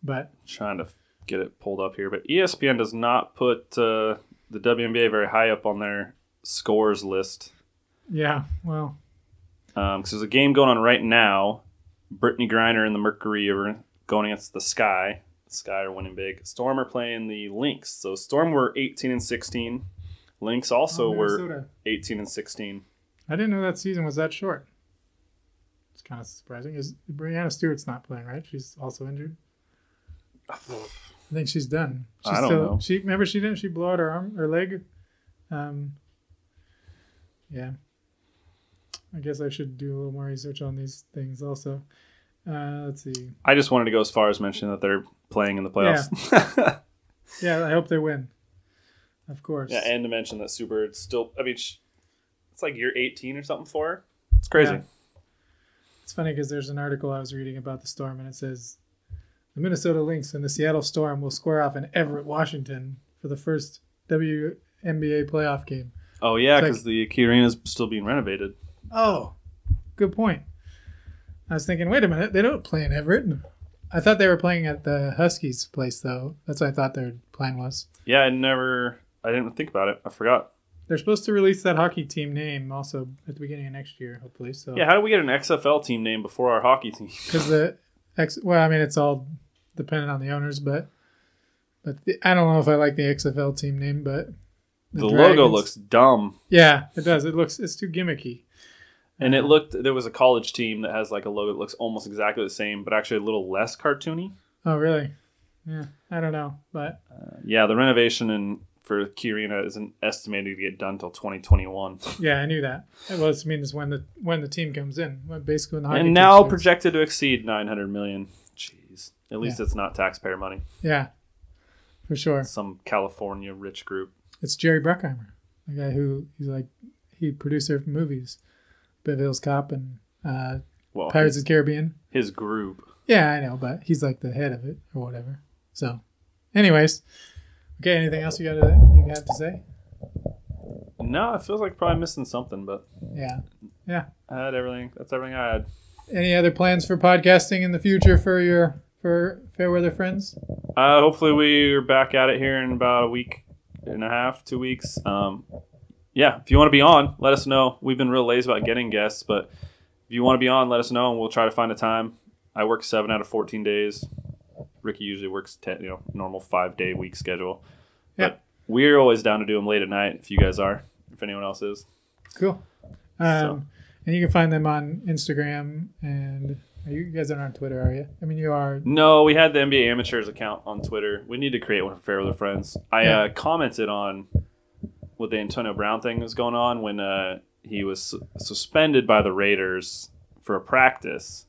but Trying to get it pulled up here, but ESPN does not put uh, the WNBA very high up on their scores list. yeah. Well, because there's a game going on right now. Brittney Griner and the Mercury are going against the Sky. Sky are winning big. Storm are playing the Lynx. So Storm were 18 and 16. Lynx also oh, were 18 and 16. I didn't know that season was that short. It's kind of surprising. Is Breanna Stewart's not playing, right? She's also injured. I think she's done. She's I don't still, know. She remember she didn't she blow out her arm her leg. Um, yeah. I guess I should do a little more research on these things also. Uh, let's see. I just wanted to go as far as mentioning that they're playing in the playoffs. Yeah, yeah I hope they win. Of course. Yeah, and to mention that Super it's still. I mean, it's like year 18 or something for her. It's crazy. Yeah. It's funny because there's an article I was reading about the storm, and it says the Minnesota Lynx and the Seattle Storm will square off in Everett, Washington, for the first WNBA playoff game. Oh yeah, It's like- because the key arena is still being renovated. Oh, good point. I was thinking, wait a minute, they don't play in Everett. I thought they were playing at the Huskies' place, though. That's what I thought their plan was. Yeah, I never. I didn't think about it. I forgot. They're supposed to release that hockey team name also at the beginning of next year, hopefully. So Yeah, how do we get an XFL team name before our hockey team? because the X, well, I mean, it's all dependent on the owners, but but the, I don't know if I like the XFL team name, but The, logo looks dumb, yeah, it does. It looks it's too gimmicky. And it looked. There was a college team that has like a logo that looks almost exactly the same, but actually a little less cartoony. Oh, really? Yeah, I don't know, but uh, Yeah, the renovation and for Key Arena isn't estimated to get done till 2021, yeah, I knew that. It means when the when the team comes in, when basically when the and now projected to exceed 900 million. Jeez, at least it's not taxpayer money. Yeah, for sure. Some California rich group. It's Jerry Bruckheimer, the guy who he's like he producer of movies, Beverly Hills Cop and uh, Well, Pirates his, of the Caribbean. his group. Yeah, I know, but he's like the head of it or whatever. So, anyways, okay. Anything else you got to you have to say? No, it feels like probably missing something, but Yeah, yeah. I had everything. That's everything I had. Any other plans for podcasting in the future for your for Fairweather friends? Uh, hopefully, we're back at it here in about a week and a half, two weeks. Um, yeah, if you want to be on, let us know. We've been real lazy about getting guests, but if you want to be on, let us know, and we'll try to find a time. I work seven out of fourteen days. Ricky usually works ten, you know, normal five day week schedule. Yeah. But we're always down to do them late at night if you guys are. If anyone else is. Cool. Um, So- And you can find them on Instagram and you guys aren't on Twitter, are you? I mean, you are. No, we had the NBA amateurs account on Twitter. We need to create one for Fairweather Friends. I Yeah. uh, commented on what the Antonio Brown thing was going on when uh, he was su- suspended by the Raiders for a practice,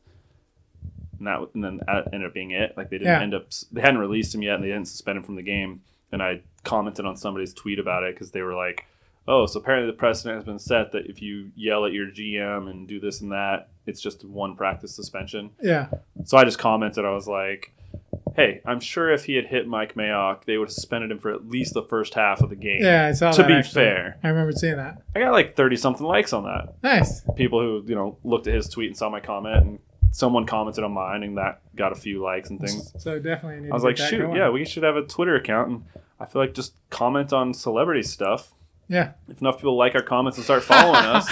and that and then that ended up being it. Like they didn't Yeah. end up they hadn't released him yet, and they didn't suspend him from the game. And I commented on somebody's tweet about it because they were like, "Oh, so apparently the precedent has been set that if you yell at your GM and do this and that, it's just one practice suspension." Yeah. So I just commented. I was like, "Hey, I'm sure if he had hit Mike Mayock, they would have suspended him for at least the first half of the game." Yeah, I saw To that. be actually. fair. I remember seeing that. I got like thirty something likes on that. Nice. People who you know looked at his tweet and saw my comment, and someone commented on mine, and that got a few likes and things. So definitely need I was to like, "Shoot, going. yeah, we should have a Twitter account." And I feel like just comment on celebrity stuff. Yeah. If enough people like our comments and start following us,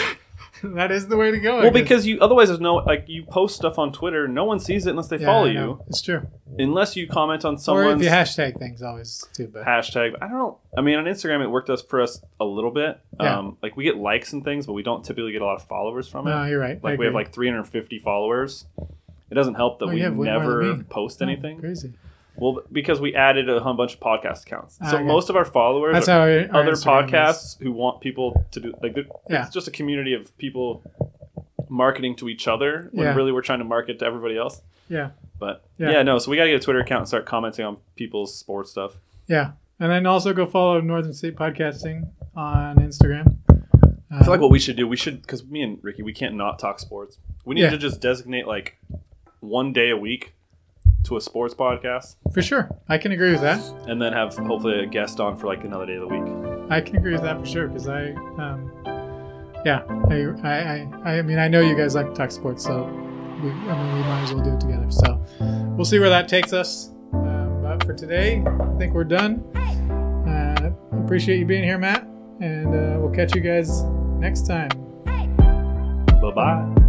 that is the way to go. I well, guess. because you otherwise there's no like you post stuff on Twitter, no one sees it unless they Yeah, follow you. It's true. Unless you comment on Or someone's if you hashtag things, always too. But hashtag. I don't know. I mean, on Instagram, it worked us for us a little bit. Yeah. Um, like we get likes and things, but we don't typically get a lot of followers from it. no, you're right. Like we have like 350 followers. It doesn't help that Oh, we you have way more than never post Oh, anything. crazy. Well, because we added a whole bunch of podcast accounts. So okay. most of our followers That's are our, our other Instagram is. podcasts who want people to do like Yeah. it's just a community of people marketing to each other when Yeah. really we're trying to market to everybody else. Yeah, But Yeah. yeah, no. So we got to get a Twitter account and start commenting on people's sports stuff. yeah, and then also go follow Northern State Podcasting on Instagram. I feel like um, what we should do, we should, because me and Ricky, we can't not talk sports. We need Yeah. to just designate like one day a week to a sports podcast, for sure, I can agree with that. and then have hopefully a guest on for like another day of the week. I can agree with that for sure because I, um, yeah, I, I, I, I mean, I know you guys like to talk sports, so we, I mean, we might as well do it together. So we'll see where that takes us. Um, but for today, I think we're done. Uh, appreciate you being here, Matt, and uh, we'll catch you guys next time. Bye bye.